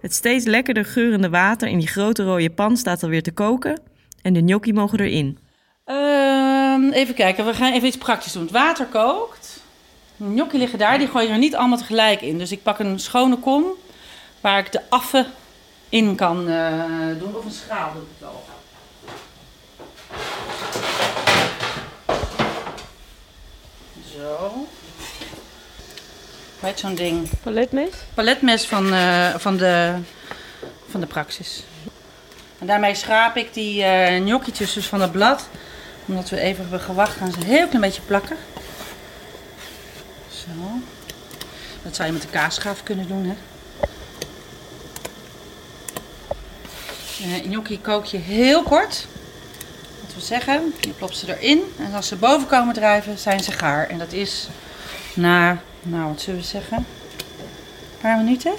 Het steeds lekkerder geurende water in die grote rode pan staat alweer te koken en de gnocchi mogen erin. Ehm, even kijken, we gaan even iets praktisch doen. Het water kookt. De gnocchi liggen daar, die gooi je er niet allemaal tegelijk in. Dus ik pak een schone kom waar ik de affen in kan eh, doen. Of een schaal doe ik het wel. Zo. Heet zo'n ding? Paletmes? paletmes van, eh, van, de, van de praxis. En daarmee schraap ik die gnocchietjes dus van het blad. Omdat we even hebben gewacht, gaan ze een heel klein beetje plakken. Zo. Dat zou je met de kaasschaaf kunnen doen, hè. Eh gnocchi kook je heel kort. Wat we zeggen, je plopt ze erin. En als ze boven komen drijven, zijn ze gaar. En dat is na, nou wat zullen we zeggen, een paar minuten.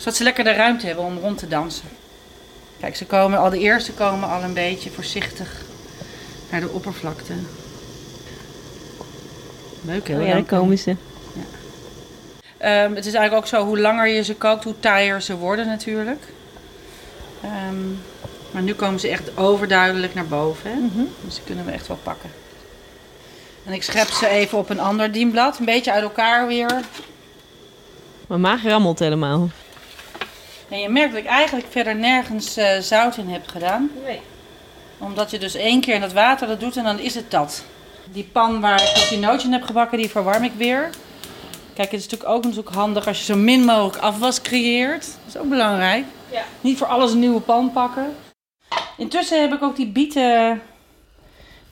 Zodat ze lekker de ruimte hebben om rond te dansen. Kijk, ze komen al de eerste komen al een beetje voorzichtig naar de oppervlakte. Leuk hè? Oh ja, komen ze. Ehm, het is eigenlijk ook zo, hoe langer je ze kookt, hoe taaier ze worden natuurlijk. Ehm, maar nu komen ze echt overduidelijk naar boven. Hè? Dus die kunnen we echt wel pakken. En ik schep ze even op een ander dienblad. Een beetje uit elkaar weer. Mijn maag rammelt helemaal. En je merkt dat ik eigenlijk verder nergens eh, zout in heb gedaan. Nee. Omdat je dus één keer in dat water dat doet en dan is het dat. Die pan waar ik die nootje in heb gebakken, die verwarm ik weer. Kijk, het is natuurlijk ook natuurlijk handig als je zo min mogelijk afwas creëert. Dat is ook belangrijk. Ja. Niet voor alles een nieuwe pan pakken. Intussen heb ik ook die bieten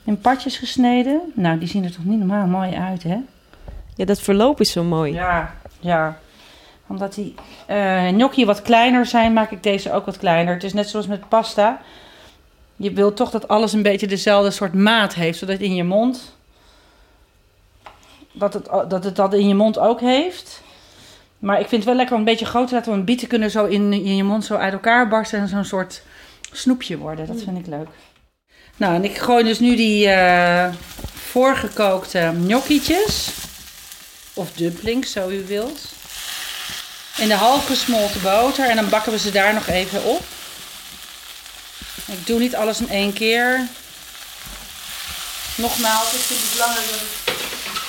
in partjes gesneden. Nou, die zien er toch niet normaal mooi uit, hè? Ja, dat verloop is zo mooi. Ja, ja. Omdat die eh gnocchi wat kleiner zijn, maak ik deze ook wat kleiner. Het is net zoals met pasta. Je wilt toch dat alles een beetje dezelfde soort maat heeft, zodat in je mond... Dat het, dat het dat in je mond ook heeft. Maar ik vind het wel lekker om een beetje groter te laten. Want bieten kunnen zo in, in je mond zo uit elkaar barsten en zo'n soort snoepje worden. Dat vind ik leuk. Nou, en ik gooi dus nu die eh, voorgekookte gnocchietjes. Of dumplings, zo u wilt. In de half gesmolten boter. En dan bakken we ze daar nog even op. Ik doe niet alles in één keer. Nogmaals, ik vind het belangrijk dat het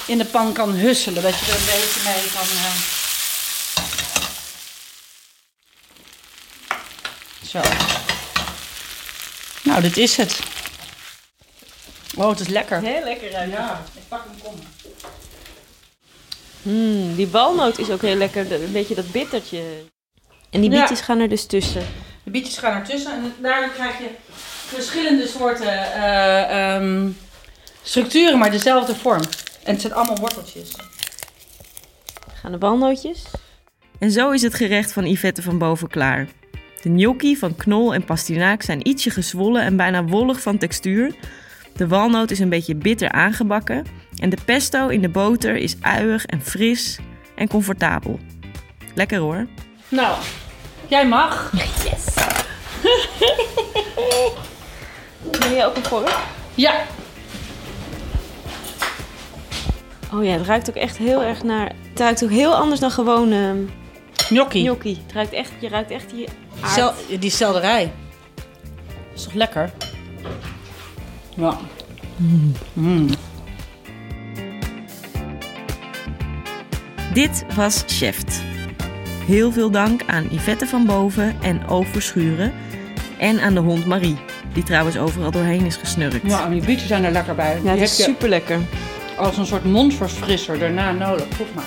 in de pan kan husselen. Dat je er een beetje mee kan... eh, Zo. Nou, dit is het. Oh, het is lekker. Heel lekker uit. Ja, ik pak hem kom. Mm, die walnoot is ook heel lekker. Een beetje dat bittertje. En die Ja. bietjes gaan er dus tussen. De bietjes gaan ertussen en daardoor krijg je verschillende soorten eh, ehm, structuren, maar dezelfde vorm. En het zijn allemaal worteltjes. Gaan de walnootjes. En zo is het gerecht van Yvette van Boven klaar. De gnocchi van knol en pastinaak zijn ietsje gezwollen en bijna wollig van textuur. De walnoot is een beetje bitter aangebakken. En de pesto in de boter is uiig en fris en comfortabel. Lekker hoor. Nou, jij mag. Wil jij ook een vork? Ja. Oh ja, het ruikt ook echt heel erg naar... Het ruikt ook heel anders dan gewoon ehm Gnocchi. gnocchi. Het ruikt echt, je ruikt echt die aard. Sel- die selderij. is toch lekker? Ja. Mm. Dit was Cheft. Heel veel dank aan Yvette van Boven en O Verschuren. En aan de hond Marie, die trouwens overal doorheen is gesnurkt. Ja, en die bietjes zijn er lekker bij. Ja, die het is super lekker. als een soort mondverfrisser daarna nodig. Proef maar.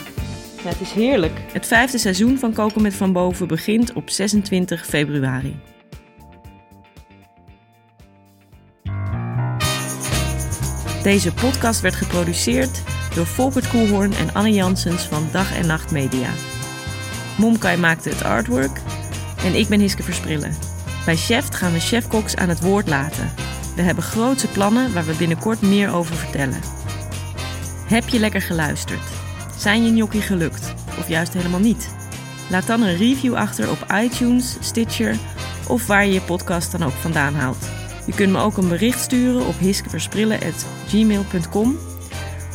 Ja, het is heerlijk. Het vijfde seizoen van Koken met Van Boven begint op 26 februari. Deze podcast werd geproduceerd door Volkert Koelhoorn en Anne Janssens van Dag en Nacht Media. Momkai maakte het artwork en ik ben Hiske Versprillen. Bij Chef gaan we chefkoks aan het woord laten. We hebben grootse plannen waar we binnenkort meer over vertellen. Heb je lekker geluisterd? Zijn je gnocchi gelukt? Of juist helemaal niet? Laat dan een review achter op iTunes, Stitcher of waar je je podcast dan ook vandaan haalt. Je kunt me ook een bericht sturen op hiskeversprillen.gmail.com.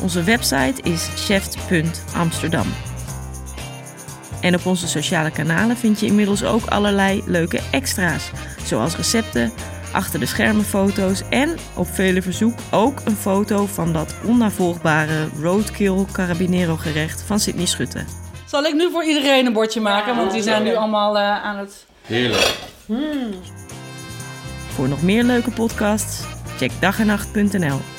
Onze website is chef.amsterdam. En op onze sociale kanalen vind je inmiddels ook allerlei leuke extra's, zoals recepten, achter de schermen foto's en op vele verzoek ook een foto van dat onnavolgbare roadkill carabinero gerecht van Sydney Schutte. Zal ik nu voor iedereen een bordje maken? Want die zijn nu allemaal eh, aan het... Heerlijk. Voor nog meer leuke podcasts, check dagenacht.nl.